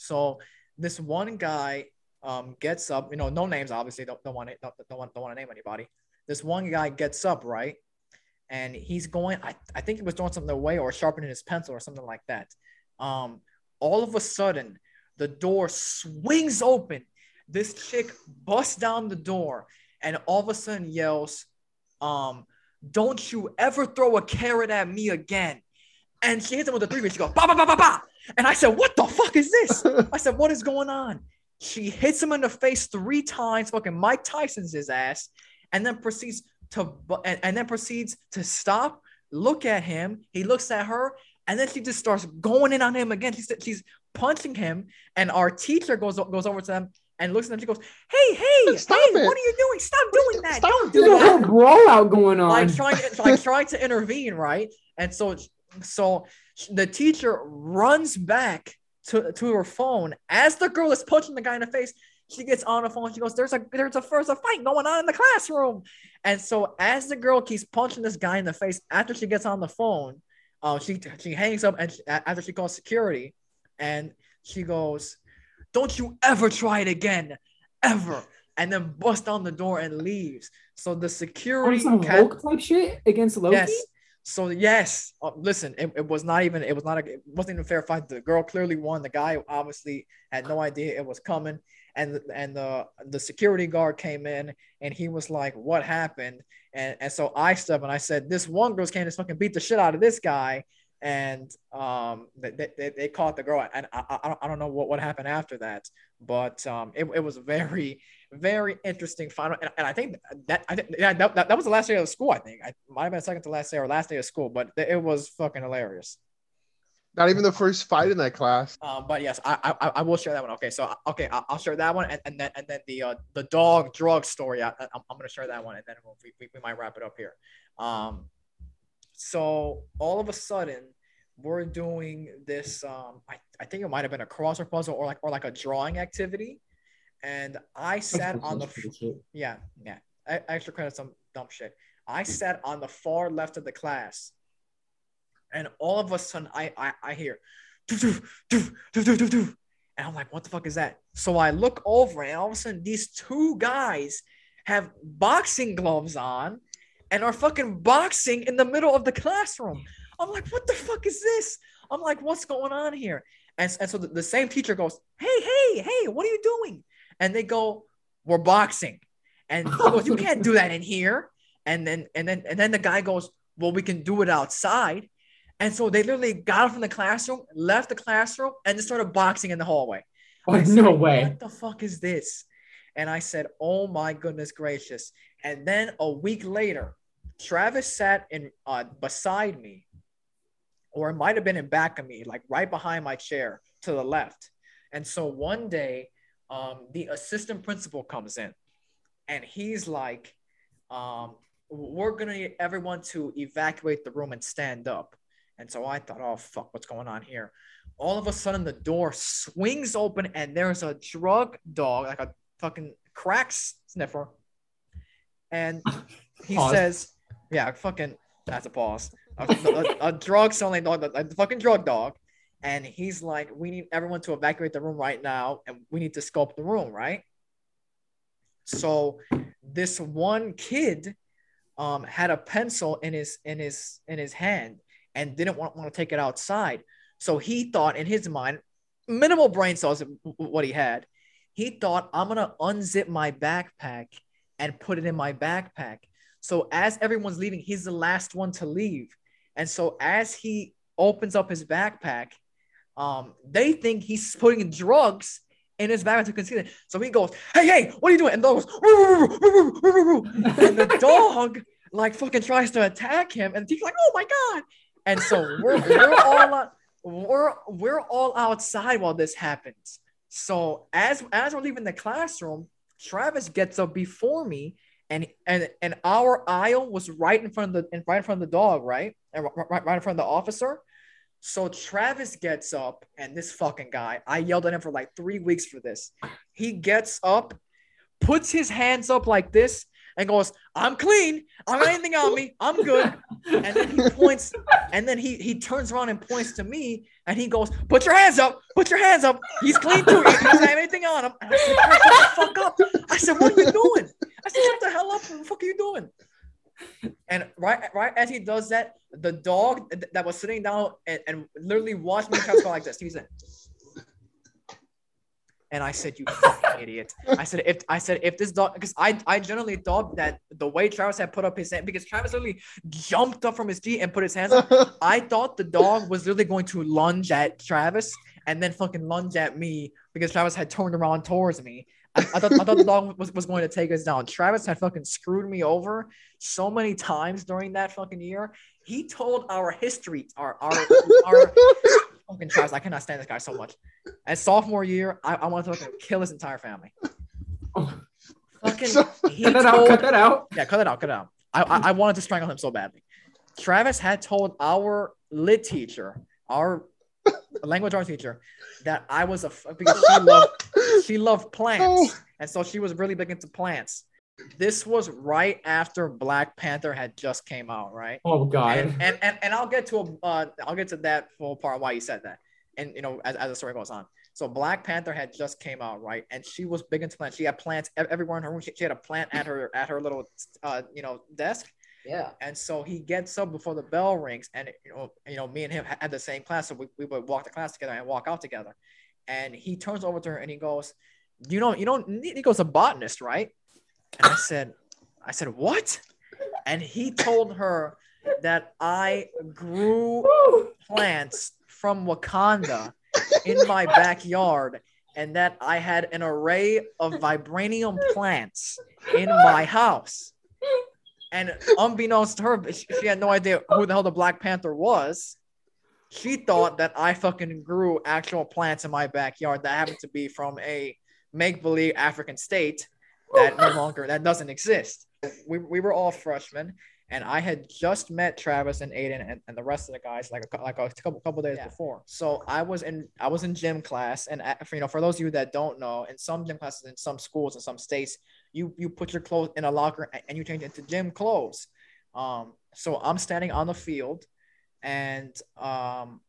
So this one guy um, gets up, you know, no names obviously, don't, don't want to don't, don't want don't want to name anybody. This one guy gets up, right? and he's going. I, I think he was throwing something away or sharpening his pencil or something like that. Um, all of a sudden, the door swings open. This chick busts down the door and all of a sudden yells, um, "Don't you ever throw a carrot at me again!" And she hits him with a three. and She goes, "Ba ba ba ba ba!" And I said, "What the fuck is this?" I said, "What is going on?" She hits him in the face three times, fucking Mike Tyson's his ass, and then proceeds to and, and then proceeds to stop, look at him. He looks at her, and then she just starts going in on him again. She's she's punching him, and our teacher goes goes over to them and looks at them. She goes, "Hey, hey, Stop hey, it. what are you doing? Stop doing that! Stop Don't do a whole that!" brawl out going on. Like trying, like trying to intervene, right? And so, so the teacher runs back to to her phone as the girl is punching the guy in the face. She gets on the phone. She goes, "There's a there's a first a fight going on in the classroom." And so as the girl keeps punching this guy in the face, after she gets on the phone, uh, she she hangs up and she, after she calls security, and she goes, "Don't you ever try it again, ever!" And then busts down the door and leaves. So the on security some cat- Hulk type shit against Loki. Yes. So yes, uh, listen, it, it was not even it was not a it wasn't even a fair fight. The girl clearly won. The guy obviously had no idea it was coming, and and the the security guard came in and he was like, "What happened?" And and so I stepped and I said, "This one girl's came to fucking beat the shit out of this guy." And um, they, they, they caught the girl, and I, I, don't, I don't know what, what happened after that, but um, it, it was very very interesting final and, and i think that i think yeah that, that, that was the last day of school i think. I might have been second to last day or last day of school but it was fucking hilarious. Not even the first fight in that class. um but yes i i, I will share that one. Okay so okay i'll, I'll share that one and, and then and then the uh the dog drug story I, I'm, I'm gonna share that one and then we'll, we, we, we might wrap it up here. Um so all of a sudden we're doing this um i, I think it might have been a crossword puzzle or like or like a drawing activity and i sat on the yeah, yeah. I, extra credit some dumb shit. I sat on the far left of the class, and all of a sudden I I, I hear, "Doo, doo, doo, doo, doo, doo, doo." and I'm like, what the fuck is that? So I look over, and all of a sudden these two guys have boxing gloves on, and are fucking boxing in the middle of the classroom. I'm like, what the fuck is this? I'm like, what's going on here? And, and so the, the same teacher goes, hey, hey, hey, what are you doing? And they go, we're boxing. And he goes, you can't do that in here. And then and then and then the guy goes, well, we can do it outside. And so they literally got up from the classroom, left the classroom, and just started boxing in the hallway. Oh, I no way. What the fuck is this? And I said, Oh my goodness gracious. And then a week later, Travis sat in uh, beside me, or it might have been in back of me, like right behind my chair to the left. And so one day, um, the assistant principal comes in and he's like, um, we're gonna need everyone to evacuate the room and stand up. And so I thought, oh fuck, what's going on here? All of a sudden, the door swings open, and there's a drug dog, like a fucking crack sniffer. And he Pause. says, yeah, fucking, that's a pause. A, a, a drug selling dog, like a fucking drug dog. And he's like, we need everyone to evacuate the room right now, and we need to scope the room, right? So this one kid um, had a pencil in his in his in his hand and didn't want, want to take it outside. So he thought in his mind, minimal brain cells, what he had. He thought, I'm gonna unzip my backpack and put it in my backpack. So as everyone's leaving, he's the last one to leave. And so as he opens up his backpack, um, they think he's putting drugs in his bag to conceal it. So he goes, "Hey, hey, what are you doing?" And the dog goes, and the dog like fucking tries to attack him, and he's like, "Oh my god!" And so we're we're all we're we're all outside while this happens. So as as we're leaving the classroom, Travis gets up before me, and and and our aisle was right in front of the in right in front of the dog, right, and right, right in front of the officer. So Travis gets up, and this fucking guy, I yelled at him for like three weeks for this. He gets up, puts his hands up like this, and goes, I'm clean. I don't got anything on me. I'm good. And then he points, and then he he turns around and points to me, and he goes, Put your hands up, put your hands up. He's clean too. He doesn't have anything on him. And I said, Shut the fuck up. I said, What are you doing? I said, Shut the hell up. What the fuck are you doing? And right right as he does that, the dog th- that was sitting down and, and literally watched me go like this. He said, and I said, "You fucking idiot!" I said, "If I said if this dog, because I I generally thought that the way Travis had put up his hand, because Travis literally jumped up from his seat and put his hands up. I thought the dog was literally going to lunge at Travis and then fucking lunge at me because Travis had turned around towards me. I, I thought I thought the dog was, was going to take us down. Travis had fucking screwed me over so many times during that fucking year. He told our history, our our our fucking Travis. I cannot stand this guy so much. And sophomore year, I, I want to fucking kill his entire family. Oh. Fucking So- he Cut that out. Cut that out. yeah, cut it out, cut it out. I, I, I wanted to strangle him so badly. Travis had told our lit teacher, our language art teacher, that I was a because she loved she loved plants, and so she was really big into plants. This was right after Black Panther had just came out, right? Oh God. And and, and, and I'll get to a uh, I'll get to that full part why you said that, and you know as, as the story goes on. So Black Panther had just came out, right? And she was big into plants. She had plants everywhere in her room. She, she had a plant at her at her little uh you know desk. Yeah. And so he gets up before the bell rings, and you know, you know, me and him had the same class, so we, we would walk the class together and walk out together. And he turns over to her and he goes, "You know, you know, Nico's a botanist, right?" And I said, "I said what?" And he told her that I grew plants from Wakanda in my backyard, and that I had an array of vibranium plants in my house. And unbeknownst to her, she had no idea who the hell the Black Panther was. She thought that I fucking grew actual plants in my backyard that happened to be from a make believe African state that no longer that doesn't exist. We, we were all freshmen, and I had just met Travis and Aiden and, and the rest of the guys like a, like a couple couple days before. So I was in I was in gym class, and for, you know for those of you that don't know, in some gym classes in some schools in some states, you you put your clothes in a locker and you change into gym clothes. Um, so I'm standing on the field, and um,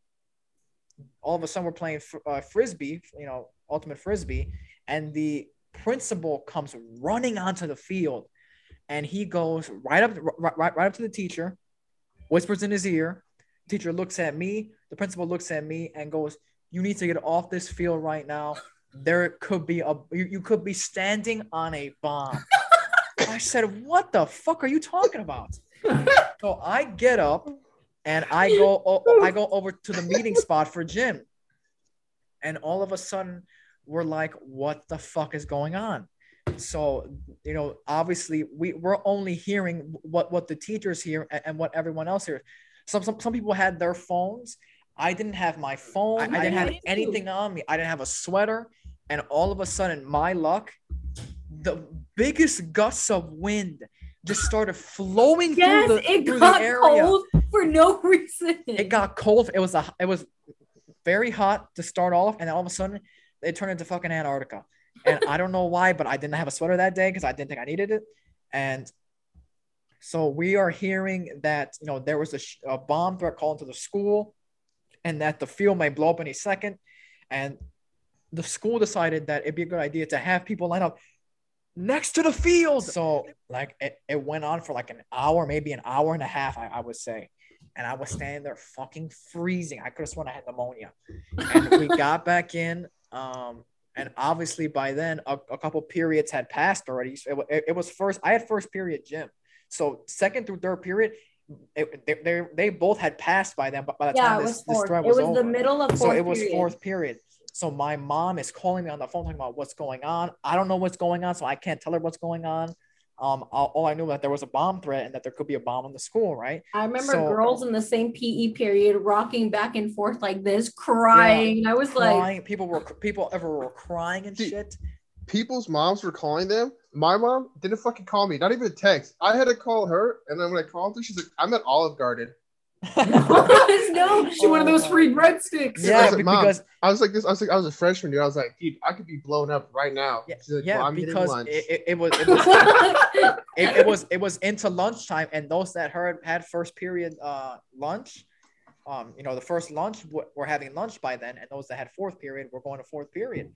all of a sudden we're playing fr- uh, frisbee, you know, ultimate frisbee, and the principal comes running onto the field, and he goes right up right, right, right up to the teacher, whispers in his ear. Teacher looks at me. The principal looks at me and goes, "You need to get off this field right now. There could be a you, you could be standing on a bomb." I said, "What the fuck are you talking about?" so I get up and I go I go over to the meeting spot for gym. And all of a sudden we're like, what the fuck is going on? So, you know, obviously we, we're only hearing what, what the teachers hear and, and what everyone else hears. Some, some some people had their phones. I didn't have my phone. I, I didn't have anything on me. I didn't have a sweater. And all of a sudden, my luck, the biggest gusts of wind just started flowing Yes, through the, it through got the area cold for no reason. it got cold. It was a it was very hot to start off, and then all of a sudden it turned into fucking Antarctica. And I don't know why, but I didn't have a sweater that day because I didn't think I needed it. And so we are hearing that you know there was a, sh- a bomb threat called into the school, and that the field may blow up any second. And the school decided that it'd be a good idea to have people line up next to the field. So like it, it went on for like an hour, maybe an hour and a half, I, I would say. And I was standing there fucking freezing. I could have sworn I had pneumonia. And we got back in. Um, and obviously by then a, a couple periods had passed already. So it, it, it was first, I had first period gym. So second through third period, it, they, they, they both had passed by then. But by the yeah, time it this, was this fourth. thread It was, was over the middle of so it was period. fourth period. So my mom is calling me on the phone talking about what's going on. I don't know what's going on, so I can't tell her what's going on. Um, all, all I knew that there was a bomb threat and that there could be a bomb in the school, right? I remember So- girls in the same PE period rocking back and forth like this, crying. I was like, People were people ever were crying and See, shit. People's moms were calling them. My mom didn't fucking call me, not even a text. I had to call her, and then when I called her, she's like, "I'm at Olive Garden." no, She one of those free breadsticks. yeah, like, "Mom, because I was like this. I was like, I was a freshman, dude. I was like, dude, I could be blown up right now. yeah, She's like, yeah well, I'm because lunch. it, it, it was it was it, it was it was into lunchtime, and those that heard had first period uh lunch, um, you know, the first lunch w- were having lunch by then, and those that had fourth period were going to fourth period,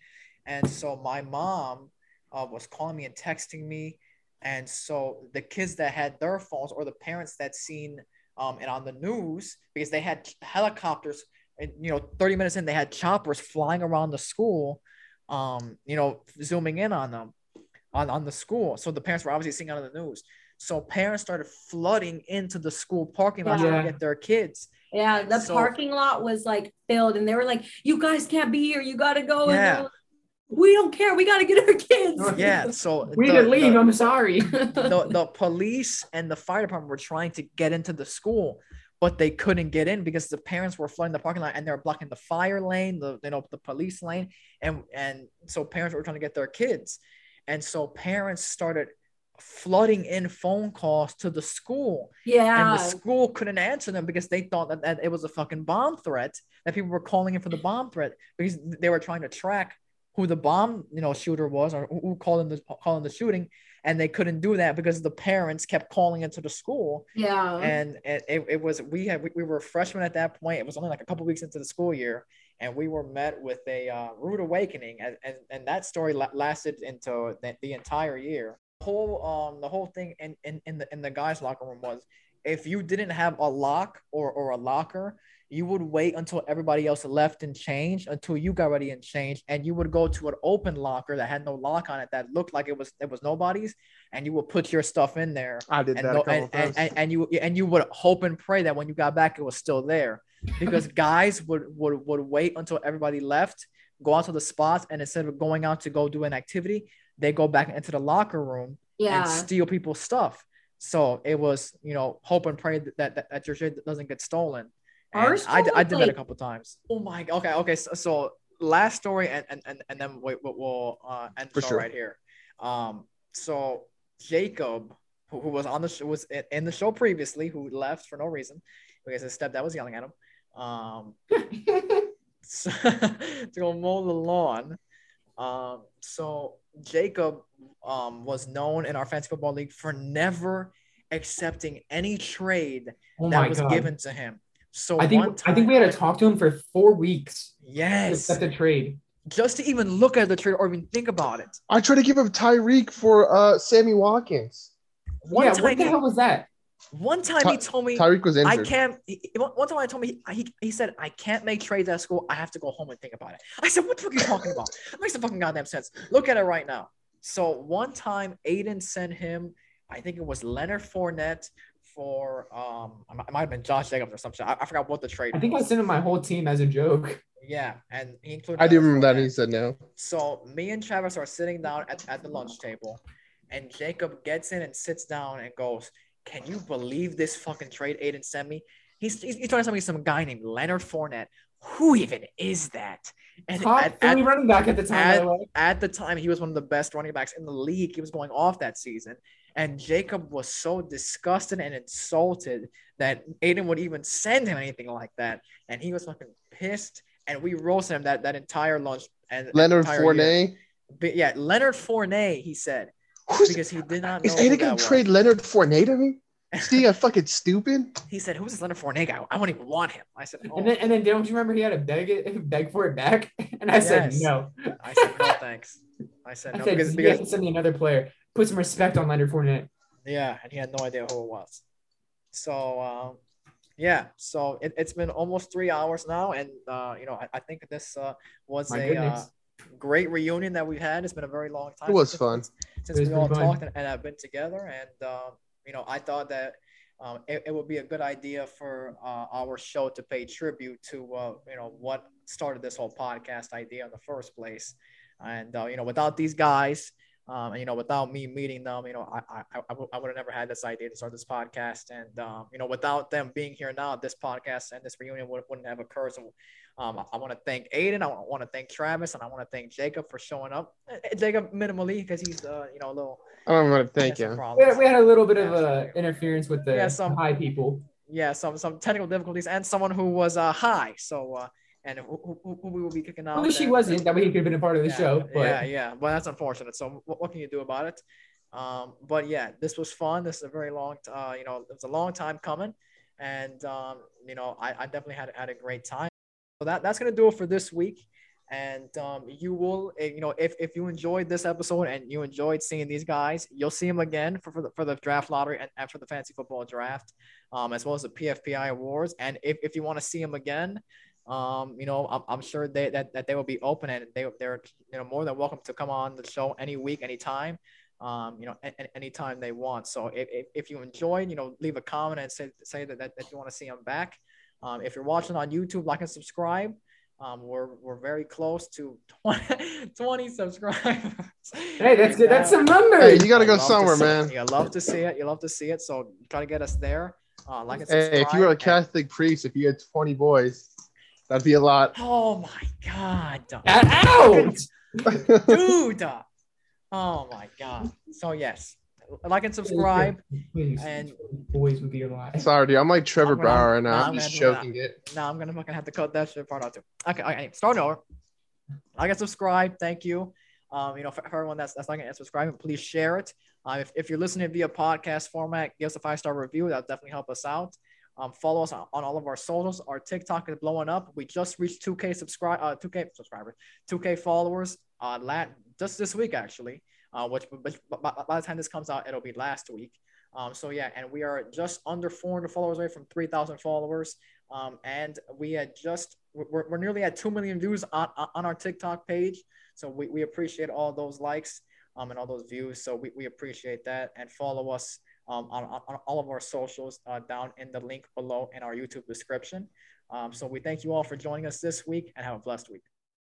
and so my mom uh, was calling me and texting me, and so the kids that had their phones or the parents that seen um and on the news because they had helicopters and you know 30 minutes in they had choppers flying around the school um you know zooming in on them on on the school so the parents were obviously seeing on the news so parents started flooding into the school parking lot trying Yeah. to get their kids Yeah, the So- parking lot was like filled, and they were like, "You guys can't be here. You gotta go." Yeah. They're like, we don't care. We gotta get our kids. Oh, yeah so We the- need to leave. the- I'm sorry. the, the police and the fire department were trying to get into the school, but they couldn't get in because the parents were flooding the parking lot and they were blocking the fire lane, the you know the police lane, and and so parents were trying to get their kids, and so parents started flooding in phone calls to the school Yeah. and the school couldn't answer them because they thought that, that it was a fucking bomb threat that people were calling in for the bomb threat because they were trying to track who the bomb you know shooter was or who called in the calling the shooting and they couldn't do that because the parents kept calling into the school. Yeah. and it, it, it was we had we, we were freshmen at that point. It was only like a couple weeks into the school year and we were met with a uh, rude awakening and, and, and that story la- lasted into the, the entire year. Whole um the whole thing in, in in the in the guys locker room was if you didn't have a lock or or a locker you would wait until everybody else left and changed until you got ready and changed and you would go to an open locker that had no lock on it that looked like it was it was nobody's and you would put your stuff in there. I did and, that no- a and, and, and, and you and you would hope and pray that when you got back it was still there. Because guys would would would wait until everybody left go out to the spots and instead of going out to go do an activity they go back into the locker room yeah. and steal people's stuff. So it was you know hope and pray that that, that your shit doesn't get stolen. and Ours I, d- I was did that a like- couple times oh my god. okay okay so, so last story and and and, and then we, we- we'll uh end For the show sure. right here um so jacob who, who was on the show was in, in the show previously who left for no reason because his stepdad was yelling at him um so, to go mow the lawn um so jacob um was known in our fantasy football league for never accepting any trade oh that was god. given to him so I think one I think we had to talk to him for four weeks to yes accept a trade. just to even look at the trade or even think about it I tried to give up Tyreek for uh, Sammy Watkins. one yeah, time what the hell was that? one time he told me Tyreek was injured. I can't. He, one one time I told me he, he, he said I can't make trades at school. I have to go home and think about it. I said, "What the fuck are you talking about? That makes no fucking goddamn sense." Look at it right now. So one time Aiden sent him, I think it was Leonard Fournette for um, it might- have been Josh Jacobs or something. I, I forgot what the trade. I think I sent him my whole team as a joke. Yeah, and he included. I do Leonard remember that. Fournette. He said no. So me and Travis are sitting down at, at the lunch table, and Jacob gets in and sits down and goes, Can you believe this fucking trade Aiden sent me? He's, he's, he's trying to tell me some guy named Leonard Fournette. Who even is that? And Top at, Philly at, running back at the time, by the at the time, he was one of the best running backs in the league. He was going off that season. And Jacob was so disgusted and insulted that Aiden would even send him anything like that. And he was fucking pissed. And we roasted him that, that entire lunch. And Leonard entire year. Fournette. But yeah, Leonard Fournette, he said, Who's, because he did not know. is Aiden gonna trade Leonard Fournette to me? Is he a fucking stupid? He said, "Who's this Leonard Fournette guy? I won't even want him." I said, oh. And then, and then don't you remember he had to beg it, beg for it back? And I said no. I said, "No, thanks." I said, I said because, you because have to send me another player. Put some respect on Leonard Fournette. yeah, and he had no idea who it was. So, um, yeah, so it, it's been almost three hours now, and uh, you know, I, I think this uh, was My a uh, great reunion that we've had. It's been a very long time. It was since- fun. since It was we all fun. talked and, and have been together. And um, you know, I thought that um, it, it would be a good idea for uh, our show to pay tribute to uh, you know what started this whole podcast idea in the first place. And uh, you know, without these guys, um, and you know, without me meeting them, you know, I I, I, w- I would have never had this idea to start this podcast. And um, you know, without them being here now, this podcast and this reunion would, wouldn't have occurred. So um, I, want to thank Aiden. I want to thank Travis, and I want to thank Jacob for showing up. Eh, Jacob minimally because he's uh, you know a little. I don't want to thank had you. We had, we had a little bit of Yeah, uh, interference with the Yeah, some- high people. yeah, some some technical difficulties and someone who was uh, high. So uh, and who, who, who we will be kicking out. I wish he and- wasn't. That way he could have been a part of the yeah, show. But yeah, yeah, but that's unfortunate. So what, what can you do about it? Um, but yeah, this was fun. This is a very long, uh, you know, it was a long time coming, and um, you know, I, I definitely had had a great time. So that that's gonna do it for this week. And um, you will, eh, you know, if, if you enjoyed this episode and you enjoyed seeing these guys, you'll see them again for, for, the, for the draft lottery and, and for the fantasy football draft, um, as well as the PFPI awards. And if, if you want to see them again, um, you know, I'm, I'm sure they that, that they will be open and they they're you know more than welcome to come on the show any week, anytime. Um, you know, a- anytime they want. So if, if, if you enjoyed, you know, leave a comment and say say that, that, that you want to see them back. Um, if you're watching on YouTube, like and subscribe. Um, we're we're very close to 20, 20 subscribers. Hey, that's good. That's some numbers. Hey, you gotta go somewhere, see it. man. You love to see it. You love to see it. So try to get us there. Uh, like and Hey, if you were a Catholic priest, if you had 20 boys, that'd be a lot. Oh my god, Out. dude! Oh my god. So yes, like and subscribe. Please, And- boys would be alive. Sorry, dude. I'm like Trevor I'm gonna- Bauer right now. nah, I'm I'm just gonna do choking it. Now I'm gonna fucking have to cut that shit part out too. Okay, okay. Start over. Like and subscribe. Thank you. Um, you know, for, for everyone that's that's not gonna subscribe, please share it. Uh, if, if you're listening via podcast format, give us a five star review. That'll definitely help us out. Um, follow us on, on all of our socials. Our TikTok is blowing up. We just reached 2K subscribe, uh, 2K subscribers, 2K followers. Uh, lat just this week actually. Uh, which, which by, the time this comes out, it'll be last week. Um, so yeah, and we are just under 400 followers away from 3,000 followers. Um, and we had just we're, we're nearly at 2 million views on, on our TikTok page. So we, we appreciate all those likes um, and all those views. So we, we appreciate that and follow us um, on, on, on all of our socials uh, down in the link below in our YouTube description. Um, so we thank you all for joining us this week and have a blessed week.